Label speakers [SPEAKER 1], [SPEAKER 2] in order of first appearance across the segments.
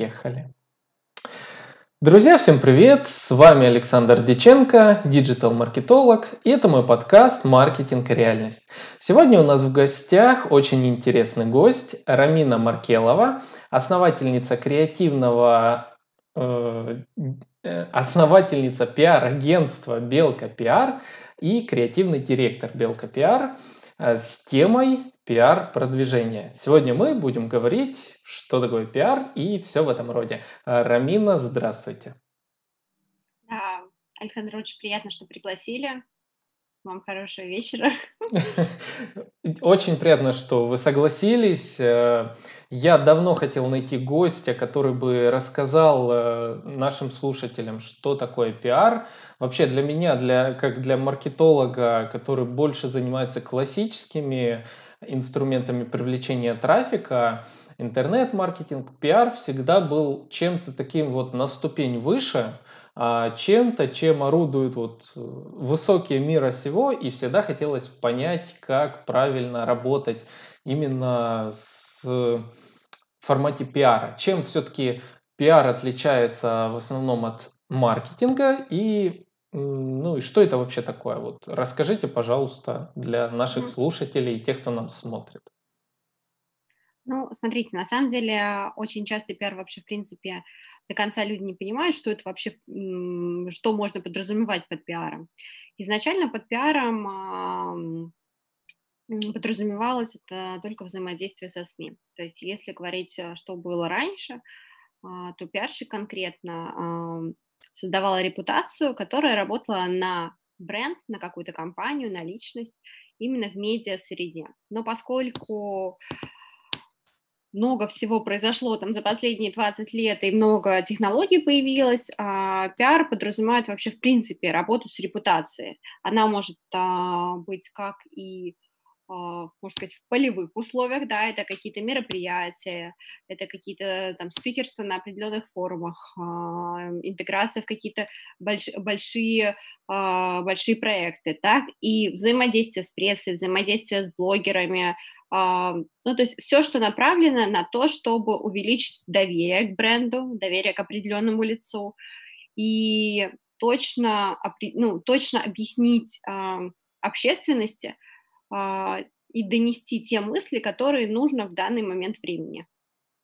[SPEAKER 1] Поехали. Друзья, всем привет! С вами Александр Диченко, диджитал-маркетолог, и это мой подкаст «Маркетинг и реальность». Сегодня у нас в гостях очень интересный гость Рамина Маркелова, основательница креативного э, э основательница пиар-агентства «Белка Пиар» и креативный директор «Белка Пиар» э, с темой пиар продвижения. Сегодня мы будем говорить, что такое пиар и все в этом роде. А, Рамина, здравствуйте.
[SPEAKER 2] Да, Александр, очень приятно, что пригласили. Вам хорошего вечера.
[SPEAKER 1] Очень приятно, что вы согласились. Э, я давно хотел найти гостя, который бы рассказал э, нашим слушателям, что такое пиар. Вообще для меня, для, как для маркетолога, который больше занимается классическими инструментами привлечения трафика, интернет-маркетинг, пиар всегда был чем-то таким вот на ступень выше, а чем-то, чем орудуют вот э, высокие мира сего, и всегда хотелось понять, как правильно работать именно с формате пиара. Чем все-таки пиар отличается в основном от маркетинга и ну и что это вообще такое? Вот расскажите, пожалуйста, для наших слушателей и тех, кто нам смотрит.
[SPEAKER 2] Ну, смотрите, на самом деле очень часто пиар вообще, в принципе, до конца люди не понимают, что это вообще, что можно подразумевать под пиаром. Изначально под пиаром подразумевалось это только взаимодействие со СМИ. То есть если говорить, э, что было раньше, а, то пиарщик конкретно создавала репутацию, которая работала на бренд, на какую-то компанию, на личность, именно в медиа-среде. Но поскольку много всего произошло там за последние 20 лет, и много технологий появилось, а, пиар подразумевает вообще в принципе работу с репутацией. Она может а, быть как и можно сказать, в полевых условиях, да, это какие-то мероприятия, это какие-то там спикерства на определенных форумах, а, интеграция в какие-то больш, большие, а, большие проекты, так, и взаимодействие с прессой, взаимодействие с блогерами, ну, то есть все, что направлено на то, чтобы увеличить доверие к бренду, доверие к определенному лицу и точно, ну, точно объяснить общественности, а, и донести те мысли, которые нужно в данный момент времени.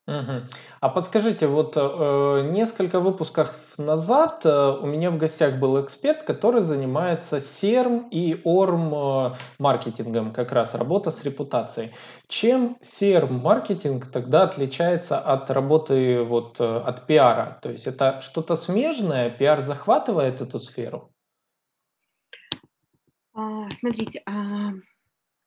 [SPEAKER 1] Угу. А подскажите, вот э, несколько выпусков назад э, у меня в гостях был эксперт, который занимается SERM и ORM э, маркетингом, как раз работа с репутацией. Чем SERM маркетинг тогда отличается от работы вот э, от пиара? То есть это что-то смежное, пиар захватывает эту сферу?
[SPEAKER 2] А, смотрите, а,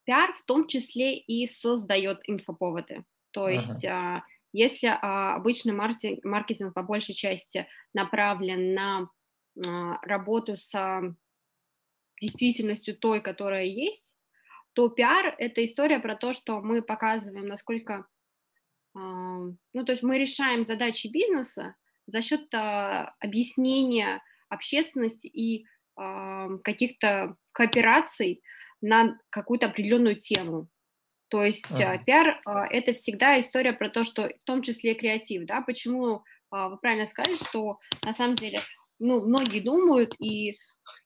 [SPEAKER 2] пиар в том числе и создает инфоповоды. То есть, uh-huh. если а, обычный маркетинг, по большей части направлен на а, работу с действительностью той, которая есть, то пиар – это история про то, что мы показываем, насколько… Ну, то есть мы решаем задачи бизнеса за счет объяснения общественности и каких-то коопераций, на какую-то определенную тему. То есть ага. пиар а, это всегда история про то, что в том числе креатив, да, почему а, вы правильно сказали, что на самом деле, ну, многие думают, и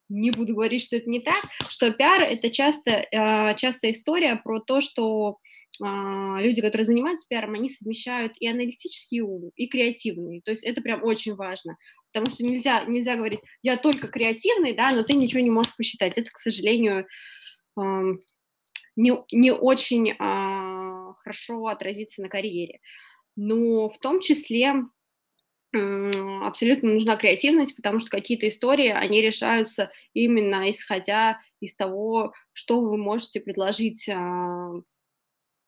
[SPEAKER 2] не буду говорить, что это не так, что пиар это часто, а, часто история про то, что люди, которые занимаются пиаром, они совмещают и аналитический ум, и креативный, то есть это прям очень важно, потому что нельзя, нельзя говорить, я только креативный, да, но ты ничего не можешь посчитать, это, к сожалению, не, не очень а, хорошо отразится на карьере. Но в том числе абсолютно нужна креативность, потому что какие-то истории, они решаются именно исходя из того, что вы можете предложить, а,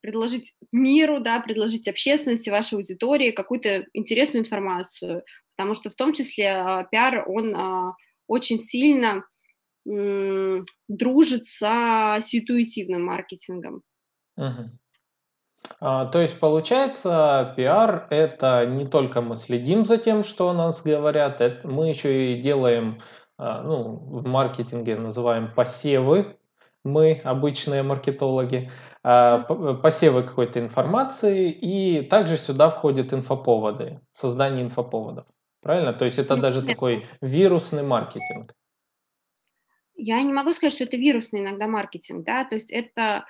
[SPEAKER 2] предложить миру, да, предложить общественности, вашей аудитории какую-то интересную информацию, потому что в том числе а, пиар, он очень сильно дружит с ситуативным маркетингом.
[SPEAKER 1] Угу. А, то есть получается, пиар это не только мы следим за тем, что о нас говорят, это мы еще и делаем, а, ну, в маркетинге называем посевы мы, обычные маркетологи, а, посевы какой-то информации, и также сюда входят инфоповоды, создание инфоповодов. Правильно? То есть это даже такой вирусный маркетинг.
[SPEAKER 2] Я не могу сказать, что это вирусный иногда маркетинг, да, то есть это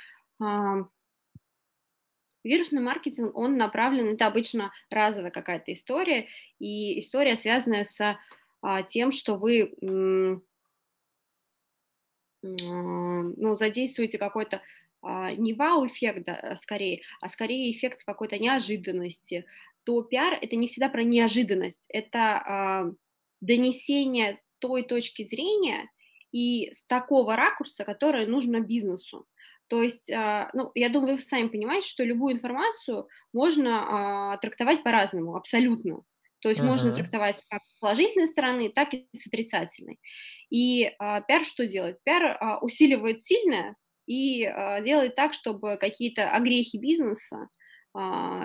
[SPEAKER 2] вирусный маркетинг, он направлен, это обычно разовая какая-то история, и история, связанная с э, тем, что вы э, ну, задействуете какой-то э, не вау-эффект, да, скорее, а скорее эффект какой-то неожиданности, то пиар – это не всегда про неожиданность, это э, донесение той точки зрения, и с такого ракурса, которое нужно бизнесу. То есть, а, ну, я думаю, вы сами понимаете, что любую информацию можно а, трактовать по-разному, абсолютно. То есть uh-huh. можно трактовать как с положительной стороны, так и с отрицательной. И а, пиар что делает? Пиар а, усиливает сильное и а, делает так, чтобы какие-то огрехи бизнеса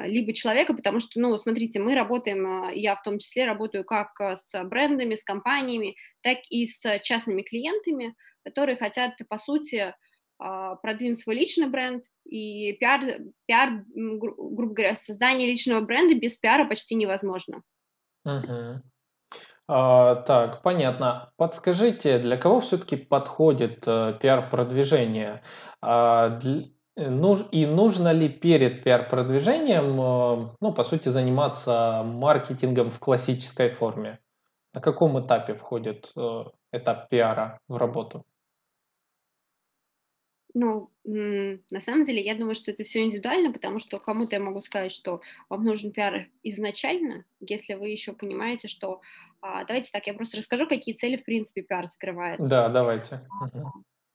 [SPEAKER 2] либо человека, потому что, ну, смотрите, мы работаем, а, я в том числе работаю как а, с брендами, с компаниями, так и с частными клиентами, которые хотят, по сути, продвинуть свой личный бренд, и пиар, пиар, грубо говоря, создание личного бренда без пиара почти невозможно.
[SPEAKER 1] Угу. А, так, понятно. Подскажите, для кого все-таки подходит э, пиар-продвижение? А, для, Э, и нужно ли перед пиар-продвижением, э, ну, по сути, заниматься маркетингом в классической форме? На каком этапе входит э, этап пиара в работу?
[SPEAKER 2] Ну, на самом деле, я думаю, что это все индивидуально, потому что кому-то я могу сказать, что вам нужен пиар изначально, если вы еще понимаете, что... А, давайте так, я просто расскажу, какие цели, в принципе, пиар закрывает.
[SPEAKER 1] Да, давайте.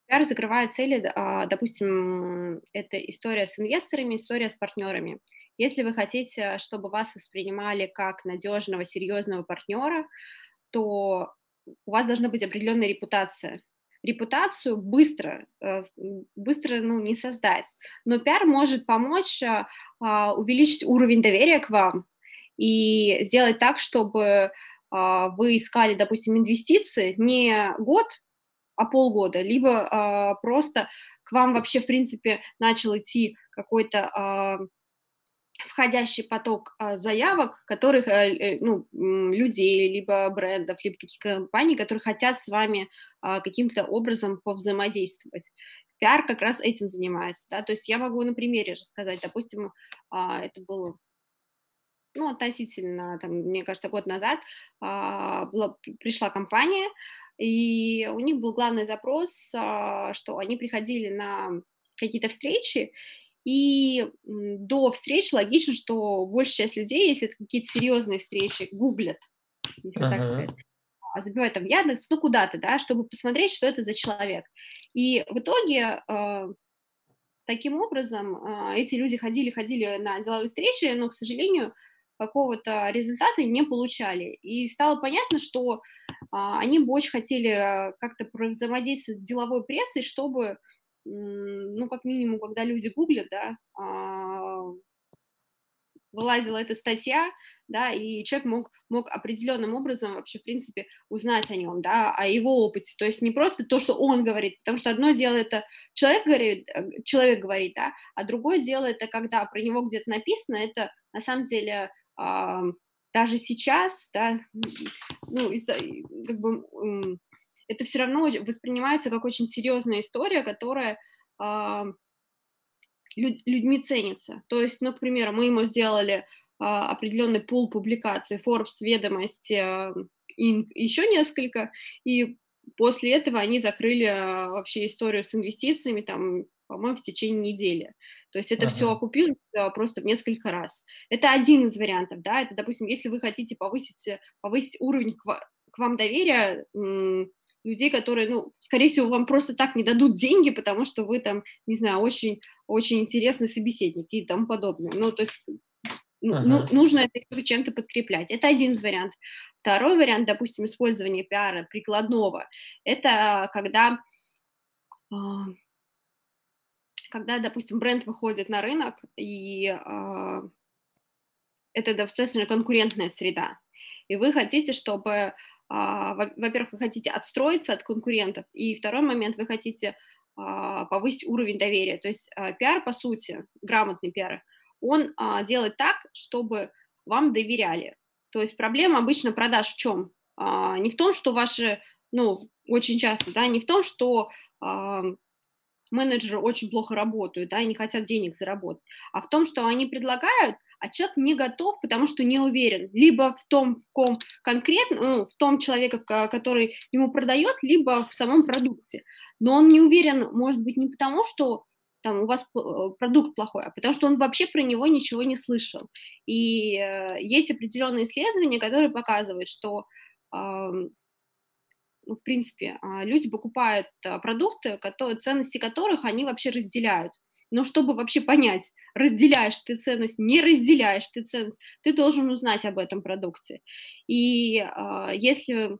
[SPEAKER 2] Пиар закрывает цели, а, допустим, это история с инвесторами, история с партнерами. Если вы хотите, чтобы вас воспринимали как надежного, серьезного партнера, то у вас должна быть определенная репутация. Репутацию быстро, э, быстро ну, не создать, но пиар может помочь а, а, увеличить уровень доверия к вам и сделать так, чтобы вы искали, допустим, инвестиции не год, а полгода, либо а, просто к вам вообще, в принципе, начал идти какой-то а, входящий поток а, заявок, которых, а, ну, людей, либо брендов, либо каких-то компаний, которые хотят с вами а, каким-то образом повзаимодействовать. Пиар как раз этим занимается, да, то есть я могу на примере рассказать, допустим, а, это было ну, относительно, там, мне кажется, год назад а, была, пришла компания, и у них был главный запрос, а, что они приходили на какие-то встречи, и до встреч логично, что большая часть людей, если это какие-то серьезные встречи, гуглят, если uh-huh. так сказать, а, забивают там Яндекс, ну куда-то, да, чтобы посмотреть, что это за человек. И в итоге э, таким образом э, эти люди ходили, ходили на деловые встречи, но, к сожалению, какого-то результата не получали. И стало понятно, что а, они бы очень хотели а, как-то взаимодействовать с деловой прессой, чтобы, ну, как минимум, когда люди гуглят, да, а, вылазила эта статья, да, и человек мог, мог определенным образом вообще, в принципе, узнать о нем, да, о его опыте, то есть не просто то, что он говорит, потому что одно дело это человек говорит, э, человек говорит, да, а другое дело это когда про него где-то написано, это на самом деле даже сейчас, да, ну, как бы это все равно воспринимается как очень серьезная история, которая людьми ценится. То есть, ну, к примеру, мы ему сделали а, определенный пул публикаций, Forbes, Ведомости, Inc., еще несколько, и после этого они закрыли а, вообще историю с инвестициями, там, по-моему, в течение недели. То есть это ага. все окупилось а, просто в несколько раз. Это один из вариантов, да, это, допустим, если вы хотите повысить, э, повысить уровень к, к вам доверия людей, которые, ну, скорее всего, вам просто так не дадут деньги, потому что вы там, не знаю, очень, очень интересный собеседник и тому подобное. Ну, то есть ну, ага. ну, нужно это чем-то подкреплять. Это один из вариантов. Второй вариант, допустим, использования пиара прикладного, это когда а, когда, допустим, бренд выходит на рынок, и э, это достаточно конкурентная среда, и вы хотите, чтобы, э, во-первых, вы хотите отстроиться от конкурентов, и второй момент, вы хотите а, повысить уровень доверия. То есть а, пиар, по сути, грамотный пиар, он а, делает так, чтобы вам доверяли. То есть проблема обычно продаж в чем? Не в том, что ваши, ну, очень часто, да, не в том, что менеджеры очень плохо работают, да, и не хотят денег заработать, а в том, что они предлагают, а человек не готов, потому что не уверен, либо в том, в ком конкретно, ну, в том человеке, который ему продает, либо в самом продукте. Но он не уверен, может быть, не потому, что там у вас э, продукт плохой, а потому что он вообще про него ничего не слышал. И э, есть определенные исследования, которые показывают, что ну, в принципе, а, люди покупают а, продукты, которые, ценности которых они вообще разделяют. Но чтобы вообще понять, разделяешь ты ценность, не разделяешь ты ценность, ты должен узнать об этом продукте. И э, если,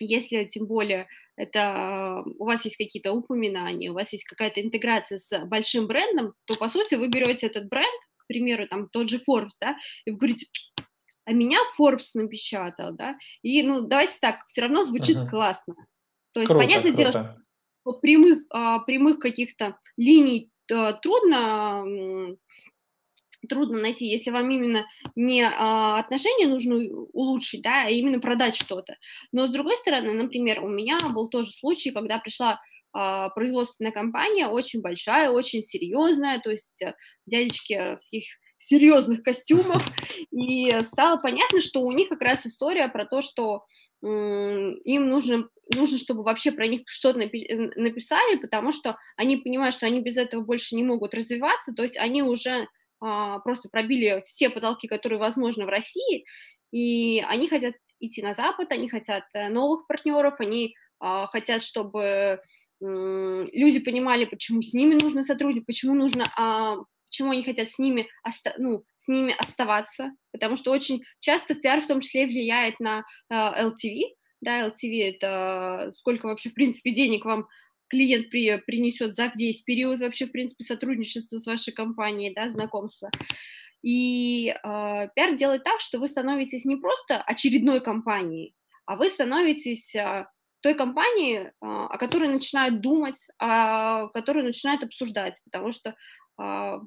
[SPEAKER 2] если тем более это у вас есть какие-то упоминания, у вас есть какая-то интеграция с большим брендом, то по сути вы берете этот бренд, к примеру, там тот же Forbes, да, и вы говорите, а меня Forbes напечатал, да, и, ну, давайте так, все равно звучит uh-huh. классно. То есть, круто, понятное круто. дело, что прямых, а, прямых каких-то линий а, трудно трудно найти, если вам именно не а, отношения нужно улучшить, да, а именно продать что-то. Но с другой стороны, например, у меня был тоже случай, когда пришла а, производственная компания, очень большая, очень серьезная, то есть э, дядечки в таких серьезных костюмах, и стало понятно, что у них как раз история про то, что им нужно, нужно, чтобы вообще про них что-то напи- написали, потому что они понимают, что они без этого больше не могут развиваться, то есть они уже а, просто пробили все потолки, которые возможны в России, и они хотят идти на Запад, они хотят э, новых партнеров, они а, хотят, чтобы люди понимали, почему с ними нужно сотрудничать, почему нужно а, почему они хотят с ними, оста- ну, с ними оставаться, потому что очень часто пиар в том числе влияет на э, LTV, да, LTV это сколько вообще, в принципе, денег вам клиент при, принесет за весь период вообще, в принципе, сотрудничества с вашей компанией, да, знакомства. И э, пиар делает так, что вы становитесь не просто очередной компанией, а вы становитесь э, той компанией, э, о которой начинают думать, о которой начинают обсуждать, потому что э,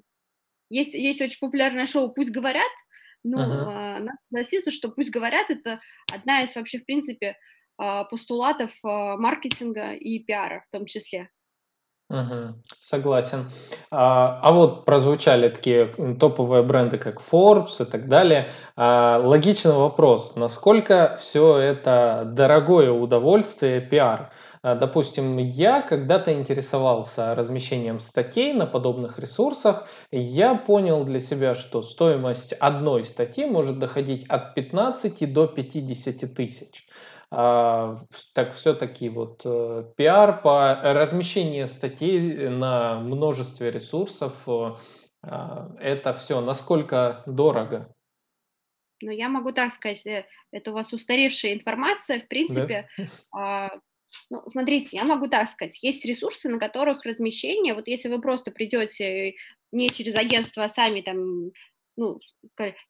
[SPEAKER 2] есть, есть очень популярное шоу «Пусть говорят», но uh-huh. надо согласиться, что «Пусть говорят» — это одна из вообще, в принципе, а, постулатов а, маркетинга и пиара в том числе.
[SPEAKER 1] Угу, согласен. А, а вот прозвучали такие топовые бренды, как Forbes и так далее. А, логичный вопрос, насколько все это дорогое удовольствие пиар? А, допустим, я когда-то интересовался размещением статей на подобных ресурсах. Я понял для себя, что стоимость одной статьи может доходить от 15 до 50 тысяч. А, так все-таки вот э, пиар по размещению статей на множестве ресурсов, э, а, это все насколько дорого?
[SPEAKER 2] Ну, я могу так сказать, э, это у вас устаревшая информация, в принципе, да? Ну, смотрите, я могу так сказать, есть ресурсы, на которых размещение, вот если вы просто придете не через агентство, а сами там, ну,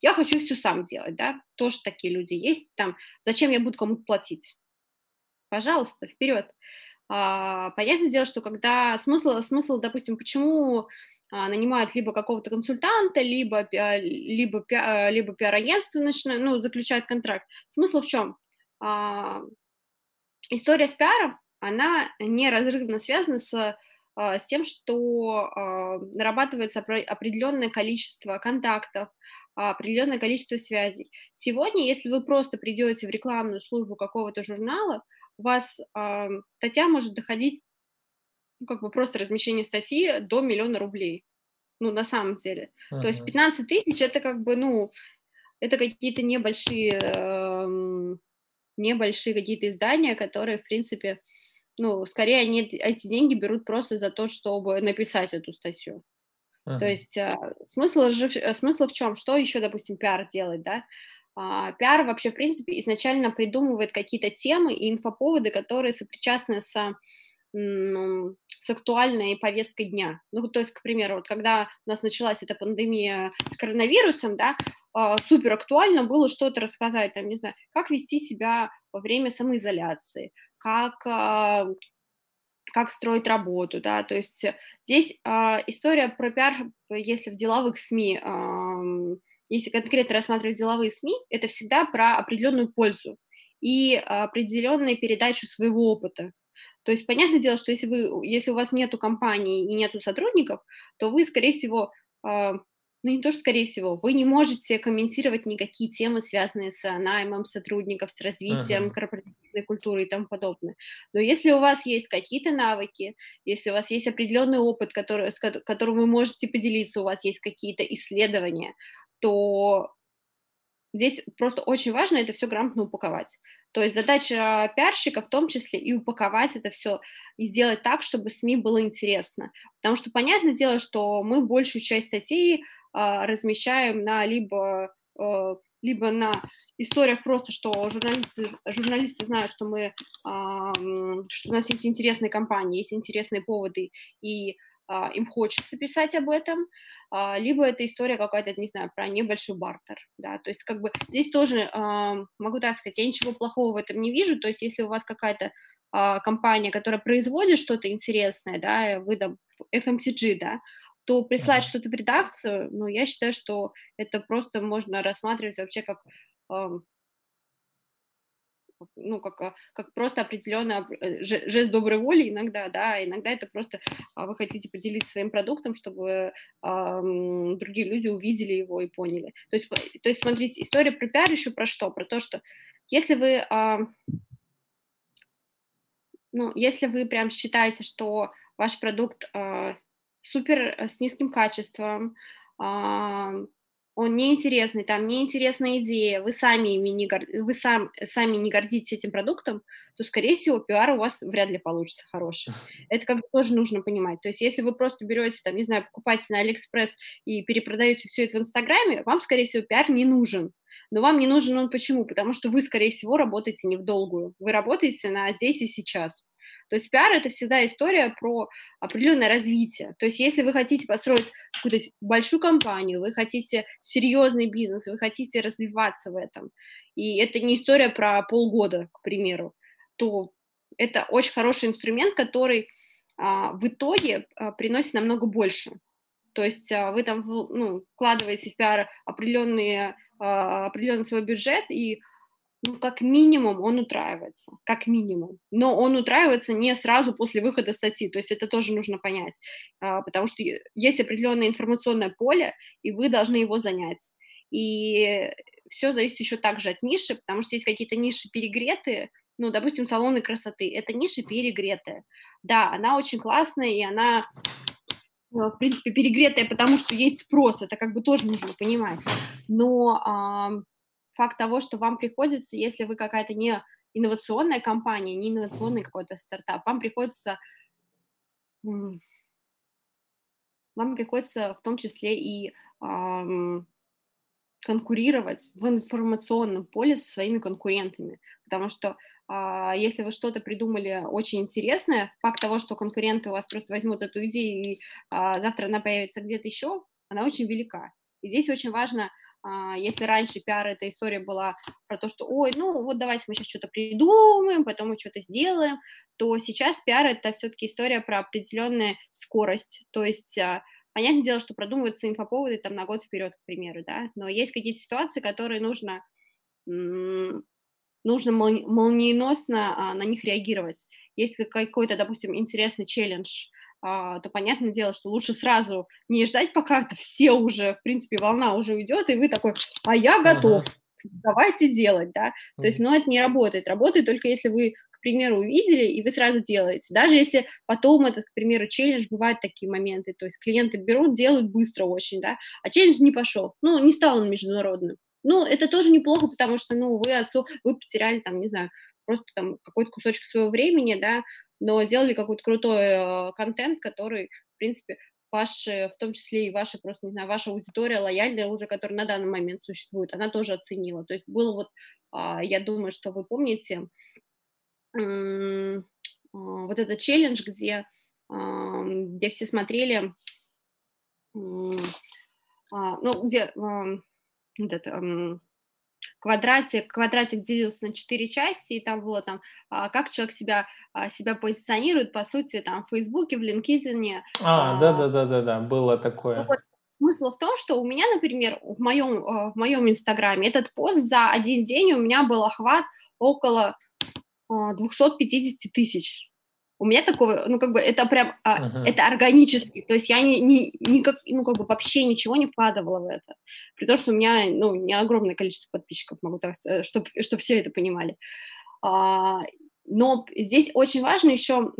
[SPEAKER 2] я хочу все сам делать, да, тоже такие люди есть, там, зачем я буду кому-то платить? Пожалуйста, вперед. А, понятное дело, что когда смысл, смысл, допустим, почему а, нанимают либо какого-то консультанта, либо, либо, либо пиар-агентство начинают, ну, заключают контракт. Смысл в чем? А, история с пиаром, она неразрывно связана с, а, с тем, что а, нарабатывается определенное количество контактов, определенное количество связей. Сегодня, если вы просто придете в рекламную службу какого-то журнала, у вас а, статья может доходить, ну, как бы просто размещение статьи до миллиона рублей. Ну, на самом деле. Uh-huh. То есть 15 тысяч это как бы, ну, это какие-то небольшие э, небольшие какие-то издания, которые, в принципе, ну, скорее они эти деньги берут просто за то, чтобы написать эту статью. Uh-huh. То есть а, смысл, же, э, смысл в чем? Что еще, допустим, пиар делает, да? А, пиар вообще, в принципе, изначально придумывает какие-то темы и инфоповоды, которые сопричастны с ну, с актуальной повесткой дня. Ну, то есть, к примеру, вот когда у нас началась эта пандемия с коронавирусом, да, супер актуально было что-то рассказать, там, не знаю, как вести себя во время самоизоляции, как, а, как строить работу, да, то есть здесь э, история про пиар, если в деловых СМИ, если конкретно рассматривать деловые СМИ, это всегда про определенную пользу и определенную передачу своего опыта. То есть, понятное дело, что если, вы, если у вас нету компании и нету сотрудников, то вы, скорее всего, ну не то, что скорее всего, вы не можете комментировать никакие темы, связанные с наймом сотрудников, с развитием uh-huh. корпоративной культуры и тому подобное. Но если у вас есть какие-то навыки, если у вас есть определенный опыт, который, с которым вы можете поделиться, у вас есть какие-то исследования, то здесь просто очень важно это все грамотно упаковать. То есть задача пиарщика в том числе и упаковать это все, и сделать так, чтобы СМИ было интересно. Потому что понятное дело, что мы большую часть статей размещаем на либо а, либо на историях просто, что журналисты, журналисты знают, что мы, а, что у нас есть интересные компании, есть интересные поводы, и им хочется писать об этом, либо это история какая-то, не знаю, про небольшой бартер, да, то есть как бы здесь тоже могу так сказать, я ничего плохого в этом не вижу, то есть если у вас какая-то компания, которая производит что-то интересное, да, вы там FMCG, да, то прислать uh-huh. что-то в редакцию, ну, я считаю, что это просто можно рассматривать вообще как, э, ну, как, а, как просто определенный э, жест доброй воли иногда, да, иногда это просто а, вы хотите поделиться своим продуктом, чтобы э, другие люди увидели его и поняли. То есть, то есть, смотрите, история про пиар еще про что? Про то, что если вы... Э, ну, если вы прям считаете, что ваш продукт э, супер э, с низким качеством, он неинтересный, там неинтересная идея, вы сами, ими не, гор... вы сам, сами не гордитесь этим продуктом, то, скорее всего, пиар у вас вряд ли получится хороший. Это как бы тоже нужно понимать. То есть, если вы просто берете, там, не знаю, покупаете на Алиэкспресс и перепродаете все это в Инстаграме, вам, скорее всего, пиар не нужен. Но вам не нужен он почему? Потому что вы, скорее всего, работаете не в долгую. Вы работаете на здесь и сейчас. То есть пиар — это всегда история про определенное развитие. То есть если вы хотите построить какую-то большую компанию, вы хотите серьезный бизнес, вы хотите развиваться в этом, и это не история про полгода, к примеру, то это очень хороший инструмент, который а, в итоге а, приносит намного больше. То есть а, вы там ну, вкладываете в пиар определенные, а, определенный свой бюджет, и ну, как минимум он утраивается, как минимум. Но он утраивается не сразу после выхода статьи, то есть это тоже нужно понять, а, потому что есть определенное информационное поле, и вы должны его занять. И все зависит еще также от ниши, потому что есть какие-то ниши перегретые, ну, допустим, салоны красоты, это ниша перегретая. Да, она очень классная, и она в принципе, перегретая, потому что есть спрос, это как бы тоже нужно понимать. Но факт того, что вам приходится, если вы какая-то не инновационная компания, не инновационный какой-то стартап, вам приходится вам приходится в том числе и эм, конкурировать в информационном поле со своими конкурентами, потому что э, если вы что-то придумали очень интересное, факт того, что конкуренты у вас просто возьмут эту идею и э, завтра она появится где-то еще, она очень велика. И здесь очень важно если раньше пиар эта история была про то, что, ой, ну вот давайте мы сейчас что-то придумаем, потом мы что-то сделаем, то сейчас пиар это все-таки история про определенную скорость, то есть а, понятное дело, что продумываются инфоповоды там на год вперед, к примеру, да, но есть какие-то ситуации, которые нужно нужно молниеносно а, на них реагировать. Если какой-то, допустим, интересный челлендж, а, то понятное дело, что лучше сразу не ждать, пока это все уже, в принципе, волна уже уйдет, и вы такой, а я готов, ага. давайте делать, да. То есть, ну, это не работает. Работает только если вы, к примеру, увидели, и вы сразу делаете. Даже если потом этот, к примеру, челлендж, бывают такие моменты, то есть клиенты берут, делают быстро очень, да, а челлендж не пошел, ну, не стал он международным. Ну, это тоже неплохо, потому что, ну, вы, осо... вы потеряли, там, не знаю, просто там какой-то кусочек своего времени, да, но делали какой-то крутой э, контент, который, в принципе, ваши, в том числе и ваша, просто, не знаю, ваша аудитория лояльная уже, которая на данный момент существует, она тоже оценила. То есть был вот, а, я думаю, что вы помните, а, вот этот челлендж, где, а, где все смотрели, ну, где вот это, квадратик, квадратик делился на четыре части, и там было там, как человек себя, себя позиционирует, по сути, там, в Фейсбуке, в LinkedIn.
[SPEAKER 1] А, да-да-да-да-да, было такое. Ну, вот,
[SPEAKER 2] смысл в том, что у меня, например, в моем, в моем Инстаграме этот пост за один день у меня был охват около 250 тысяч у меня такого, ну, как бы, это прям, uh-huh. это органически, то есть я не, не, никак, ну, как бы, вообще ничего не вкладывала в это, при том, что у меня, ну, не огромное количество подписчиков, могу так сказать, чтобы, чтобы все это понимали. А, но здесь очень важно еще,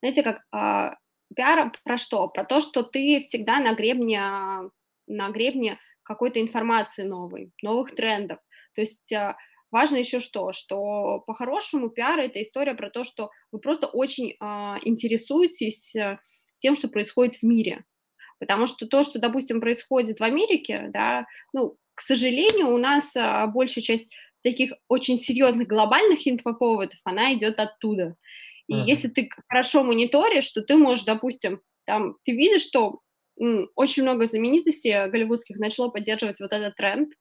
[SPEAKER 2] знаете, как, а, пиар про что? Про то, что ты всегда на гребне, на гребне какой-то информации новой, новых трендов, то есть а, Важно еще что, что по-хорошему пиар это история про то, что вы просто очень а, интересуетесь э, тем, что происходит в мире. Потому что то, что, допустим, происходит в Америке, да, ну, к сожалению, у нас а, большая часть таких очень серьезных глобальных инфоповодов, она идет оттуда. И uh-huh. если ты хорошо мониторишь, то ты можешь, допустим, там, ты видишь, что м, очень много знаменитостей голливудских начало поддерживать вот этот тренд,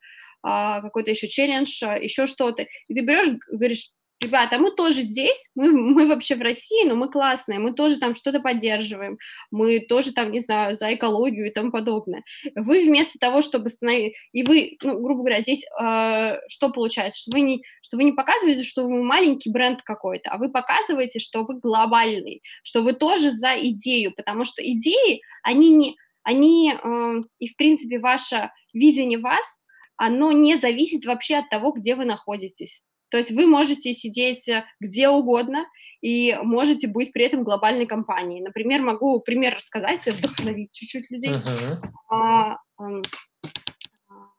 [SPEAKER 2] а, какой-то еще челлендж, а, еще что-то. И ты берешь, говоришь, ребята, мы тоже здесь, мы, мы вообще в России, но мы классные, мы тоже там что-то поддерживаем, мы тоже там, не знаю, за экологию и тому подобное. Вы вместо того, чтобы становиться... И вы, ну, грубо говоря, здесь э, что получается? Что вы, не, что вы не показываете, что вы маленький бренд какой-то, а вы показываете, что вы глобальный, что вы тоже за идею, потому что идеи, они не... Они, э, и, в принципе, ваше видение вас оно не зависит вообще от того, где вы находитесь. То есть вы можете сидеть э, где угодно и можете быть при этом глобальной компанией. Например, могу пример рассказать, вдохновить чуть-чуть людей. Uh-huh. А,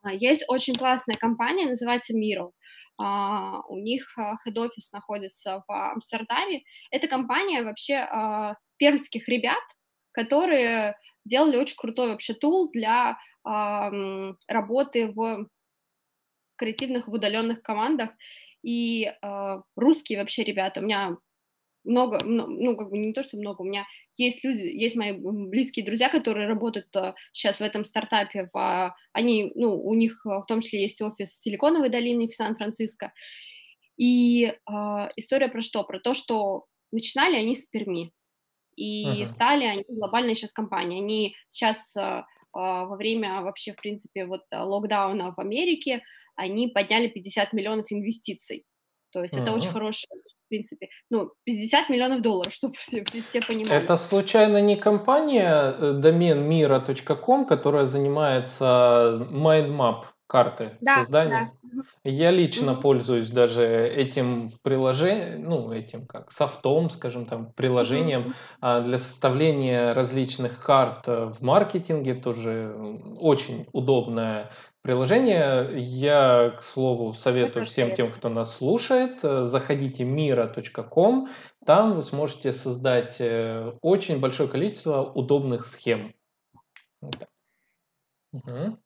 [SPEAKER 2] а, есть очень классная компания, называется Miro. А, у них хед-офис находится в Амстердаме. Это компания вообще а, пермских ребят, которые делали очень крутой вообще тул для работы в креативных, в удаленных командах, и э, русские вообще ребята, у меня много, ну, как бы не то, что много, у меня есть люди, есть мои близкие друзья, которые работают сейчас в этом стартапе, в, они, ну, у них uh, в том числе есть офис Силиконовой долине в Сан-Франциско, и uh, история про что? Про то, что начинали они с Перми, и uh-huh. стали они глобальной сейчас компанией, они сейчас uh, во время вообще, в принципе, вот локдауна в Америке, они подняли 50 миллионов инвестиций. То есть это очень хорошее, в принципе, ну, 50 миллионов долларов, чтобы все, все понимали.
[SPEAKER 1] Это случайно не компания э, домен мира.ком, которая занимается mindmap карты
[SPEAKER 2] да, создания?
[SPEAKER 1] Да. Я лично mm-hmm. пользуюсь даже этим приложением, ну, этим как софтом, скажем там, приложением mm-hmm. для составления различных карт э, в маркетинге, тоже очень удобное приложение. Я, к слову, советую всем тем, кто нас слушает, э, заходите mira.com, там вы сможете создать э, очень большое количество удобных схем. Угу.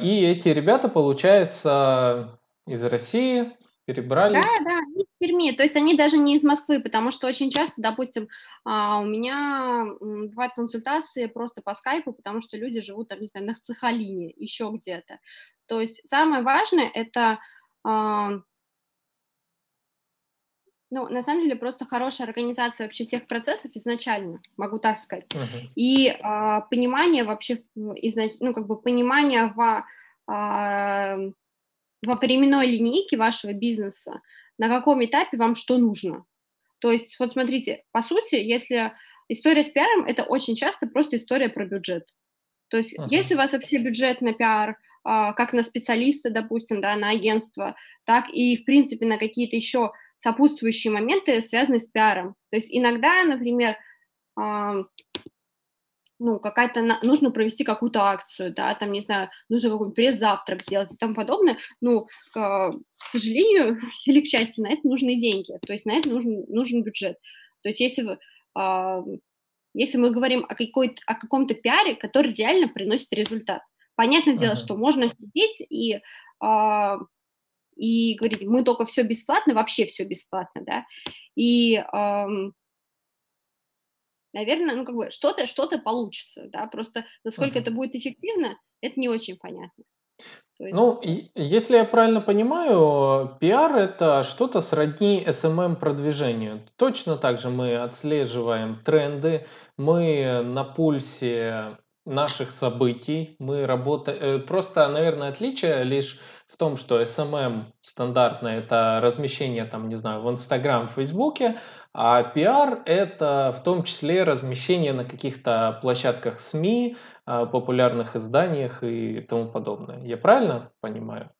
[SPEAKER 1] И эти ребята, получается, из России перебрали.
[SPEAKER 2] Да, да, они из Перми, то есть они даже не из Москвы, потому что очень часто, допустим, а, у меня бывают консультации просто по скайпу, потому что люди живут там, не знаю, на Цехалине, еще где-то. То есть самое важное это а, ну, на самом деле, просто хорошая организация вообще всех процессов изначально, могу так сказать. Uh-huh. И а, понимание вообще, изнач... ну, как бы понимание в во временной линейке вашего бизнеса, на каком этапе вам что нужно. То есть, вот смотрите, по сути, если история с пиаром, это очень часто просто история про бюджет. То есть, uh-huh. если у вас вообще бюджет на пиар, а, как на специалиста, допустим, да, на агентство, так и, в принципе, на какие-то еще сопутствующие моменты, связанные с пиаром. То есть иногда, например, а, ну, какая-то, нужно провести какую-то акцию, да, там, не знаю, нужно какой-нибудь пресс-завтрак сделать и тому подобное, ну, к, к сожалению или к счастью, на это нужны деньги, то есть на это нужен, нужен бюджет. То есть если, э, если мы говорим о, какой о каком-то пиаре, который реально приносит результат, понятное uh-huh. дело, что можно сидеть и, э, и говорить, мы только все бесплатно, вообще все бесплатно, да, и э, наверное, ну, как бы что-то что получится, да, просто насколько uh-huh. это будет эффективно, это не очень понятно.
[SPEAKER 1] есть... Ну, если я правильно понимаю, пиар это что-то сродни SMM-продвижению. Точно так же мы отслеживаем тренды, мы на пульсе наших событий, мы работаем... Э, просто, наверное, отличие лишь в том, что SMM стандартное это размещение там, не знаю, в Инстаграм, в Фейсбуке, а пиар это в том числе размещение на каких-то площадках СМИ, а, популярных изданиях и тому подобное. Я правильно понимаю?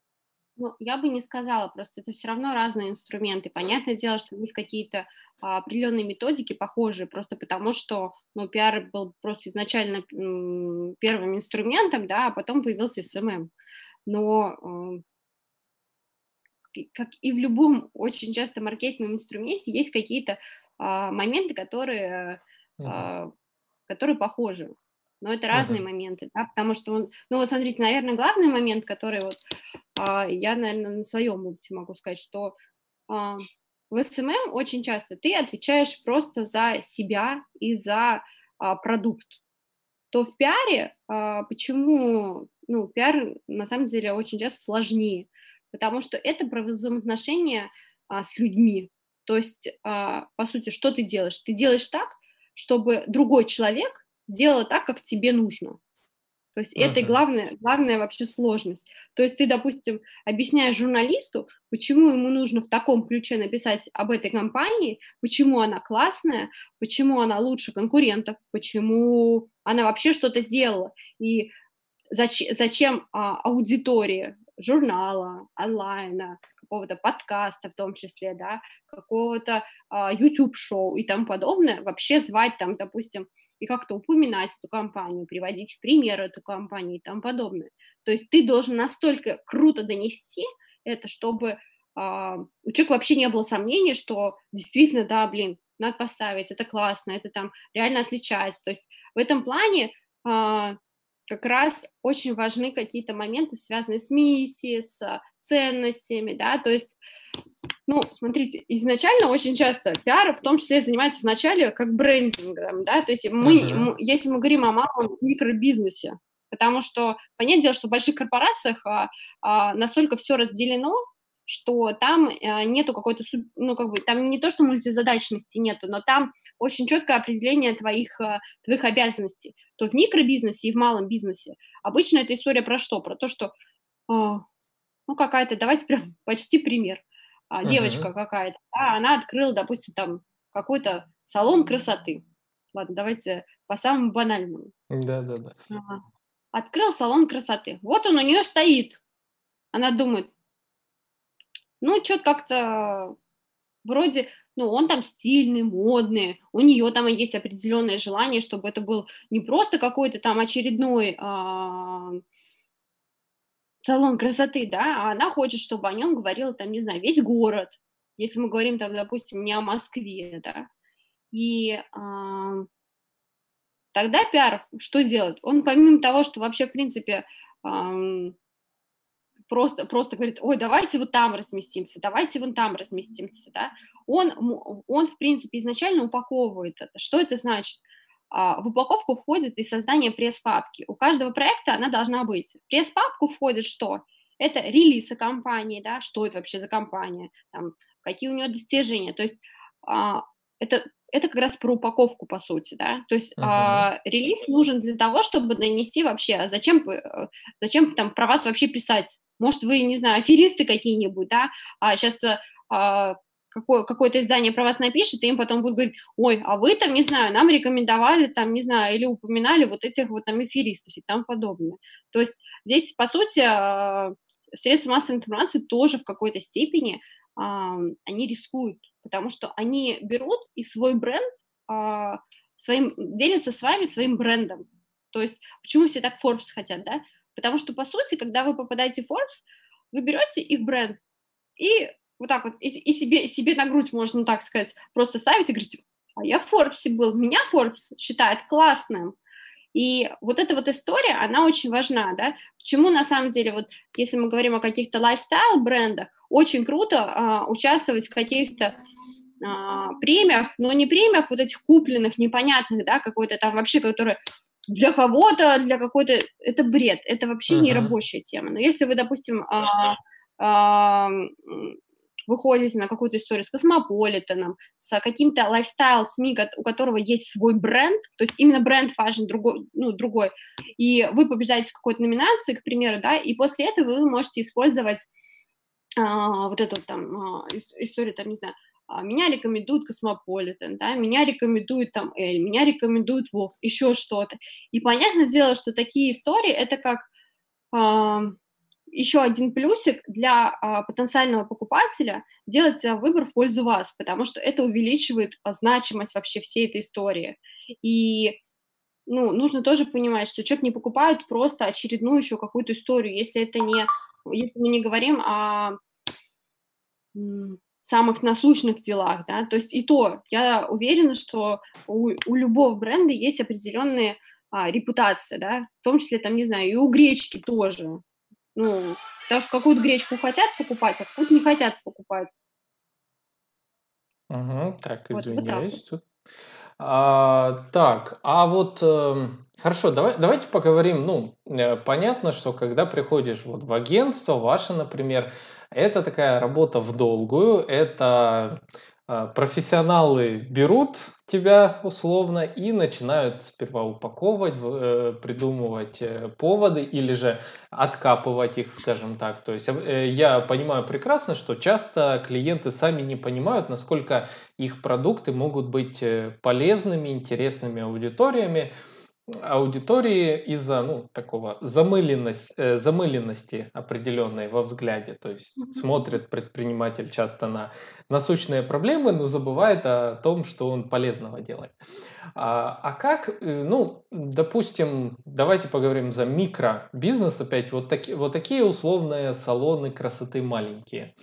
[SPEAKER 2] Ну, я бы не сказала, просто это все равно разные инструменты. Понятное дело, что есть какие-то а, определенные методики похожие, просто потому что ну, пиар был просто изначально м, первым инструментом, да, а потом появился SMM. Но э, как и в любом очень часто маркетинговом инструменте есть какие-то а, моменты, которые, а, которые похожи. Но это разные uh-huh. моменты, да, потому что он, ну вот смотрите, наверное, главный момент, который вот а, я, наверное, на своем опыте могу сказать, что а, в SMM очень часто ты отвечаешь просто за себя и за а, продукт. То в пиаре, а, почему, ну, пиар на самом деле очень часто сложнее, потому что это про взаимоотношения а, с людьми. То есть, а, по сути, что ты делаешь? Ты делаешь так, чтобы другой человек сделала так, как тебе нужно. То есть uh-huh. это главная, главная вообще сложность. То есть ты, допустим, объясняешь журналисту, почему ему нужно в таком ключе написать об этой компании, почему она классная, почему она лучше конкурентов, почему она вообще что-то сделала, и зачем, зачем а, аудитории журнала, онлайна, какого-то подкаста в том числе, да, какого-то а, YouTube-шоу и тому подобное, вообще звать там, допустим, и как-то упоминать эту компанию, приводить в пример эту компанию и тому подобное. То есть ты должен настолько круто донести это, чтобы а, у человека вообще не было сомнений, что действительно, да, блин, надо поставить, это классно, это там реально отличается. То есть в этом плане а, как раз очень важны какие-то моменты, связанные с миссией, с ценностями, да, то есть, ну, смотрите, изначально очень часто пиар в том числе занимается вначале как брендингом, да, то есть мы, uh-huh. если мы говорим о малом микробизнесе, потому что, понятное дело, что в больших корпорациях а, а, настолько все разделено, что там э, нету какой-то, ну, как бы, там не то, что мультизадачности нету, но там очень четкое определение твоих, э, твоих обязанностей. То в микробизнесе и в малом бизнесе обычно эта история про что? Про то, что, а, ну, какая-то, давайте прям почти пример. Uh-huh. Девочка какая-то, да, она открыла, допустим, там какой-то салон красоты. Ладно, давайте по самому банальному.
[SPEAKER 1] Да-да-да.
[SPEAKER 2] Открыл салон красоты. Вот он у нее стоит. Она думает, ну, что-то как-то вроде, ну, он там стильный, модный, у нее там есть определенное желание, чтобы это был не просто какой-то там очередной а, салон красоты, да, а она хочет, чтобы о нем говорил, там, не знаю, весь город, если мы говорим там, допустим, не о Москве, да, и а, тогда пиар что делает? Он помимо того, что вообще, в принципе, а, просто, просто говорит, ой, давайте вот там разместимся, давайте вон там разместимся, да, он, он, в принципе, изначально упаковывает это. Что это значит? А, в упаковку входит и создание пресс-папки. У каждого проекта она должна быть. В пресс-папку входит что? Это релизы компании, да, что это вообще за компания, там, какие у нее достижения. То есть а, это, это как раз про упаковку, по сути, да. То есть uh-huh. релиз нужен для того, чтобы донести вообще, зачем, э, зачем там про вас вообще писать, может, вы, не знаю, аферисты какие-нибудь, да, а сейчас а, какое, какое-то издание про вас напишет, и им потом будут говорить, ой, а вы там, не знаю, нам рекомендовали там, не знаю, или упоминали вот этих вот там аферистов и тому подобное. То есть здесь, по сути, а, средства массовой информации тоже в какой-то степени а, они рискуют, потому что они берут и свой бренд а, своим, делятся с вами своим брендом. То есть почему все так Forbes хотят, да? Потому что, по сути, когда вы попадаете в Forbes, вы берете их бренд и вот так вот, и, и себе, себе на грудь, можно так сказать, просто ставите и говорите, а я в Forbes был, меня Forbes считает классным. И вот эта вот история, она очень важна, да, почему на самом деле, вот если мы говорим о каких-то лайфстайл-брендах, очень круто а, участвовать в каких-то а, премиях, но не премиях вот этих купленных, непонятных, да, какой-то там вообще, которые для кого-то, для какой-то, это бред, это вообще uh-huh. не рабочая тема. Но если вы, допустим, а, а, выходите на какую-то историю с космополитеном, с каким-то лайфстайл СМИ, у которого есть свой бренд, то есть именно бренд fashion другой, ну, другой, и вы побеждаете в какой-то номинации, к примеру, да, и после этого вы можете использовать а, вот эту там а, историю, там, не знаю, меня рекомендует Космополитен, да, меня рекомендует там Elle, меня рекомендует Vogue, еще что-то. И понятное дело, что такие истории, это как еще один плюсик для а, потенциального покупателя делать а, выбор в пользу вас, потому что это увеличивает а, значимость вообще всей этой истории. И ну, нужно тоже понимать, что человек не покупает просто очередную еще какую-то историю, если это не, если мы не говорим о самых насущных делах, да, то есть и то, я уверена, что у, у любого бренда есть определенные а, репутация, да, в том числе, там, не знаю, и у гречки тоже, ну, потому что какую-то гречку хотят покупать, а какую-то не хотят покупать.
[SPEAKER 1] Угу, так, Вот, вот так тут. А, так, а вот э, хорошо, давай, давайте поговорим. Ну, э, понятно, что когда приходишь вот в агентство, ваше, например, это такая работа в долгую, это а, профессионалы берут тебя условно и начинают сперва упаковывать, э, придумывать э, поводы или же откапывать их, скажем так. То есть э, я понимаю прекрасно, что часто клиенты сами не понимают, насколько их продукты могут быть полезными, интересными аудиториями, аудитории из-за ну, такого замыленность, э, замыленности определенной во взгляде. То есть mm-hmm. смотрит предприниматель часто на насущные проблемы, но забывает о том, что он полезного делает. А, а как, э, ну, допустим, давайте поговорим за микробизнес опять, вот, таки, вот такие условные салоны красоты маленькие.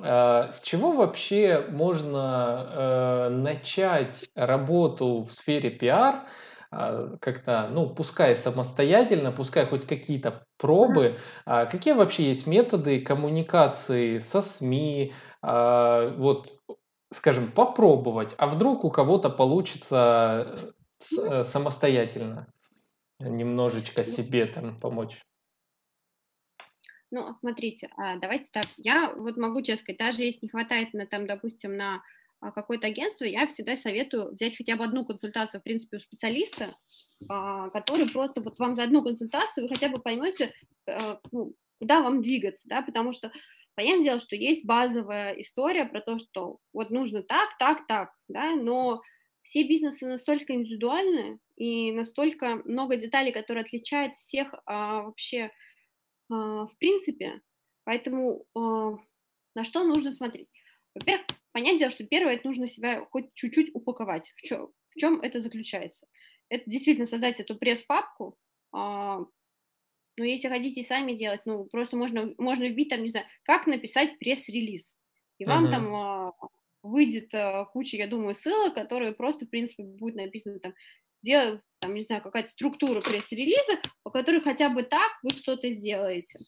[SPEAKER 1] А, с чего вообще можно э, начать работу в сфере пиар – как-то, ну, пускай самостоятельно, пускай хоть какие-то пробы, а какие вообще есть методы коммуникации со СМИ, а, вот, скажем, попробовать, а вдруг у кого-то получится э, самостоятельно немножечко себе там помочь?
[SPEAKER 2] Ну, смотрите, давайте так, я вот могу честно сказать, даже если не хватает на там, допустим, на а, какое-то агентство, я всегда советую взять хотя бы одну консультацию, в принципе, у специалиста, а, который просто вот вам за одну консультацию вы хотя бы поймете, э, ну, куда вам двигаться, да, потому что понятное дело, что есть базовая история про то, что вот нужно так, так, так, да, но все бизнесы настолько индивидуальны и настолько много деталей, которые отличают всех а, вообще а, в принципе, поэтому а, на что нужно смотреть? Во-первых, понять дело, что первое, это нужно себя хоть чуть-чуть упаковать. В чем, в чем это заключается? Это действительно создать эту пресс-папку, а, ну, если хотите сами делать, ну, просто можно, можно вбить там, не знаю, как написать пресс-релиз. И вам uh-huh. там а, выйдет а, куча, я думаю, ссылок, которые просто, в принципе, будет написано там, делать, там, не знаю, какая-то структура пресс-релиза, по которой хотя бы так вы что-то сделаете.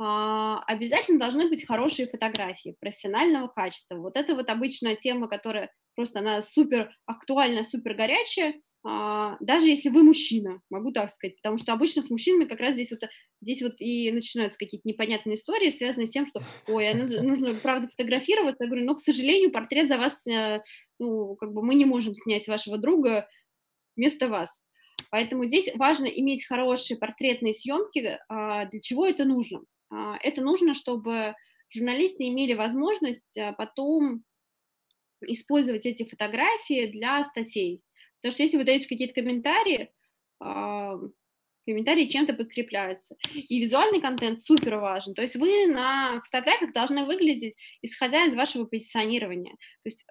[SPEAKER 2] А, обязательно должны быть хорошие фотографии профессионального качества. Вот это вот обычная тема, которая просто она супер актуальна, супер горячая, а, даже если вы мужчина, могу так сказать, потому что обычно с мужчинами как раз здесь вот, здесь вот и начинаются какие-то непонятные истории, связанные с тем, что, ой, а нужно, правда, фотографироваться. Я говорю, ну, к сожалению, портрет за вас, э, ну, как бы мы не можем снять вашего друга вместо вас. Поэтому здесь важно иметь хорошие портретные съемки. Для чего это нужно? А, это нужно, чтобы журналисты имели возможность а, потом использовать эти фотографии для статей. Потому что если вы даете какие-то комментарии, а, комментарии чем-то подкрепляются. И визуальный контент супер важен. То есть вы на фотографиях должны выглядеть, исходя из вашего позиционирования. То есть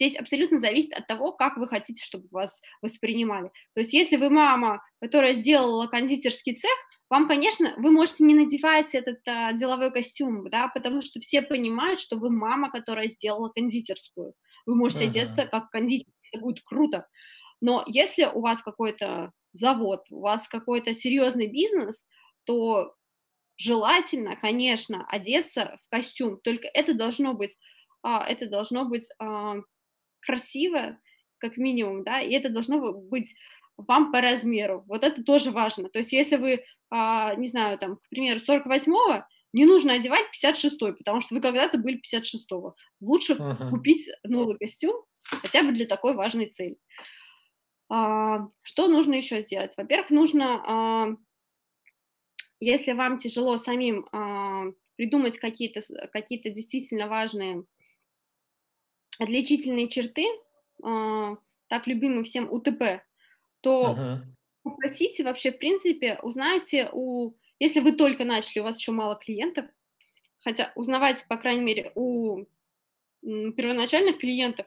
[SPEAKER 2] здесь абсолютно зависит от того, как вы хотите, чтобы вас воспринимали. То есть если вы мама, которая сделала кондитерский цех, вам, конечно, вы можете не надевать этот а, деловой костюм, да, потому что все понимают, что вы мама, которая сделала кондитерскую. Вы можете uh-huh. одеться как кондитер, это будет круто. Но если у вас какой-то завод, у вас какой-то серьезный бизнес, то желательно, конечно, одеться в костюм. Только это должно быть, а, это должно быть а, красиво, как минимум, да, и это должно быть вам по размеру. Вот это тоже важно. То есть если вы, а, не знаю, там, к примеру, 48-го, не нужно одевать 56-й, потому что вы когда-то были 56-го. Лучше uh-huh. купить новый костюм хотя бы для такой важной цели. А, что нужно еще сделать? Во-первых, нужно, а, если вам тяжело самим а, придумать какие-то какие действительно важные отличительные черты, так любимый всем УТП, то uh-huh. попросите вообще, в принципе, узнайте у... Если вы только начали, у вас еще мало клиентов, хотя узнавайте, по крайней мере, у первоначальных клиентов,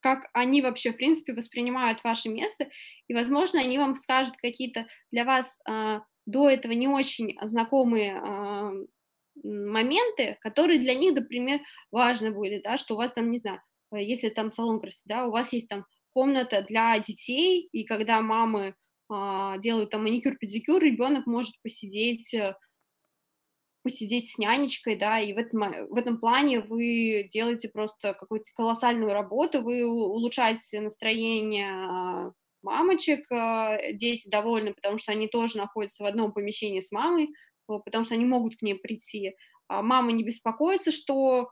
[SPEAKER 2] как они вообще, в принципе, воспринимают ваше место, и, возможно, они вам скажут какие-то для вас а, до этого не очень знакомые а, моменты, которые для них, например, важны были, да, что у вас там, не знаю, если там салон красоты, да, у вас есть там комната для детей, и когда мамы а, делают там маникюр-педикюр, ребенок может посидеть э, посидеть с нянечкой, да, и в этом, в этом плане вы делаете просто какую-то колоссальную работу, вы улучшаете настроение а, мамочек, а, дети довольны, потому что они тоже находятся в одном помещении с мамой, потому что они могут к ней прийти. Мама не беспокоится, что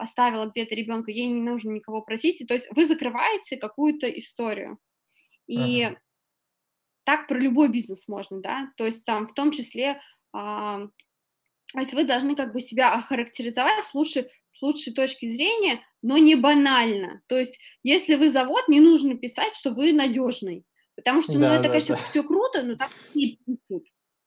[SPEAKER 2] оставила где-то ребенка, ей не нужно никого просить. То есть вы закрываете какую-то историю. И ага. так про любой бизнес можно, да, то есть там в том числе то есть вы должны как бы себя охарактеризовать с лучшей, с лучшей точки зрения, но не банально. То есть если вы завод, не нужно писать, что вы надежный. Потому что, ну, да, это, да, конечно, да. все круто, но так не пишут.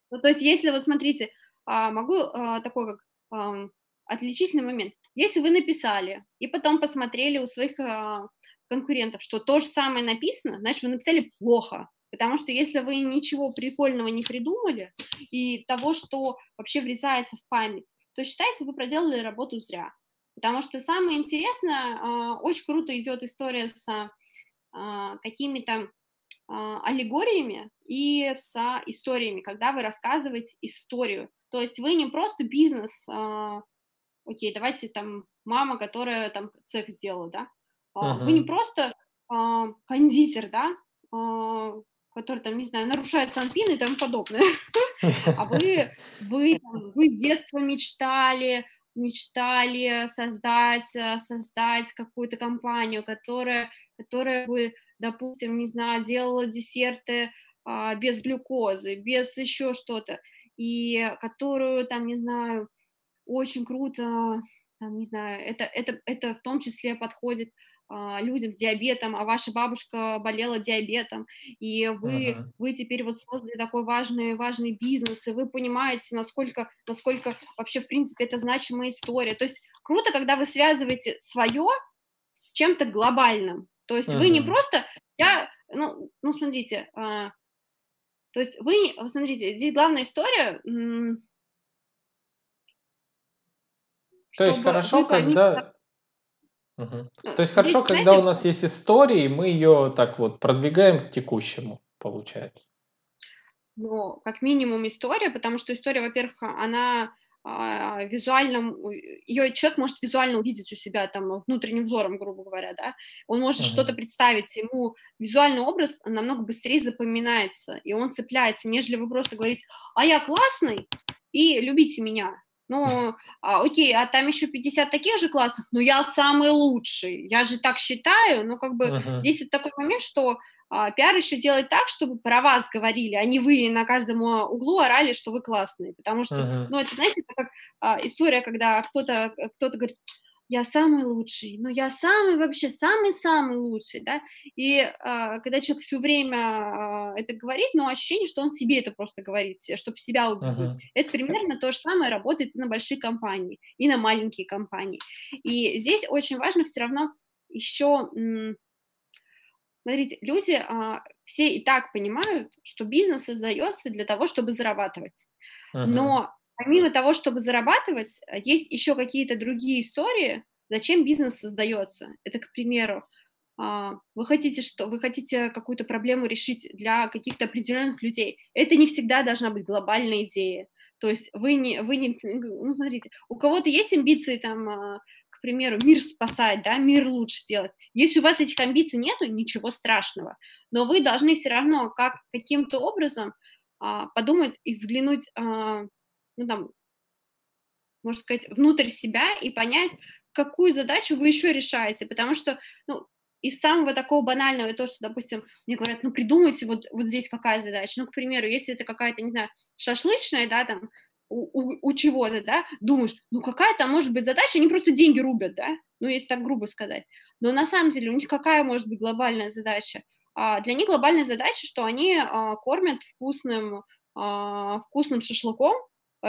[SPEAKER 2] Ну, то есть если вот смотрите, а, могу а, такой как отличительный момент. Если вы написали и потом посмотрели у своих а, конкурентов, что то же самое написано, значит, вы написали плохо. Потому что если вы ничего прикольного не придумали и того, что вообще врезается в память, то считайте, вы проделали работу зря. Потому что самое интересное, а, очень круто идет история с а, какими-то аллегориями и с историями, когда вы рассказываете историю. То есть вы не просто бизнес, окей, давайте там мама, которая там цех сделала, да, uh-huh. вы не просто кондитер, да, который там, не знаю, нарушает санпин и тому подобное. А вы, вы, вы с детства мечтали, мечтали создать, э, создать какую-то компанию, которая, которая бы, допустим, не знаю, делала десерты а, без глюкозы, без еще что-то, и которую, там, не знаю, очень круто, там, не знаю, это, это, это в том числе подходит а, людям с диабетом, а ваша бабушка болела диабетом, и вы, uh-huh. вы теперь вот создали такой важный, важный бизнес, и вы понимаете, насколько, насколько вообще, в принципе, это значимая история. То есть круто, когда вы связываете свое с чем-то глобальным. То есть uh-huh. вы не просто, я, ну, ну смотрите, а, то есть вы, смотрите, здесь главная история,
[SPEAKER 1] то есть хорошо, когда Мгм. То есть хорошо, Здесь, когда у нас есть история, и мы ее так вот продвигаем к текущему, получается.
[SPEAKER 2] Ну, как минимум история, потому что история, во-первых, она а, визуально, ее человек может визуально увидеть у себя там внутренним взором, грубо говоря, да, он может uh-huh. что-то представить, ему визуальный образ намного быстрее запоминается, и он цепляется, нежели вы просто говорите, а я классный, и любите меня, ну, а, окей, а там еще 50 таких же классных, но я самый лучший, я же так считаю, ну, как бы uh-huh. здесь это такой момент, что а, пиар еще делает так, чтобы про вас говорили, а не вы на каждом а, углу орали, что вы классные, потому что, uh-huh. ну, это, знаете, это как а, история, когда кто-то кто говорит, я самый лучший, ну я самый вообще, самый-самый лучший, да, и э, когда человек все время э, это говорит, но ощущение, что он себе это просто говорит, чтобы себя убедить, uh-huh. это примерно то же самое работает и на большие компании, и на маленькие компании, и здесь очень важно все равно еще, смотрите, люди э, все и так понимают, что бизнес создается для того, чтобы зарабатывать, uh-huh. но помимо того, чтобы зарабатывать, э, есть еще какие-то другие истории, зачем бизнес создается. Это, к примеру, а, вы хотите что, вы хотите какую-то проблему решить для каких-то определенных людей. Это не всегда должна быть глобальная идея. То есть вы не, вы не, ну смотрите, у кого-то есть амбиции там, а, к примеру, мир спасать, да, мир лучше делать. Если у вас этих амбиций нету, ничего страшного. Но вы должны все равно как каким-то образом а, подумать и взглянуть, ну там, можно сказать, внутрь себя и понять, какую задачу вы еще решаете, потому что, ну, из самого такого банального, то, что, допустим, мне говорят, ну, придумайте вот, вот здесь какая задача, ну, к примеру, если это какая-то, не знаю, шашлычная, да, там, у, у, у чего-то, да, думаешь, ну, какая там может быть задача, они просто деньги рубят, да, ну, если так грубо сказать, но на самом деле у них какая может быть глобальная задача? А, для них глобальная задача, что они а, кормят вкусным, а, вкусным шашлыком,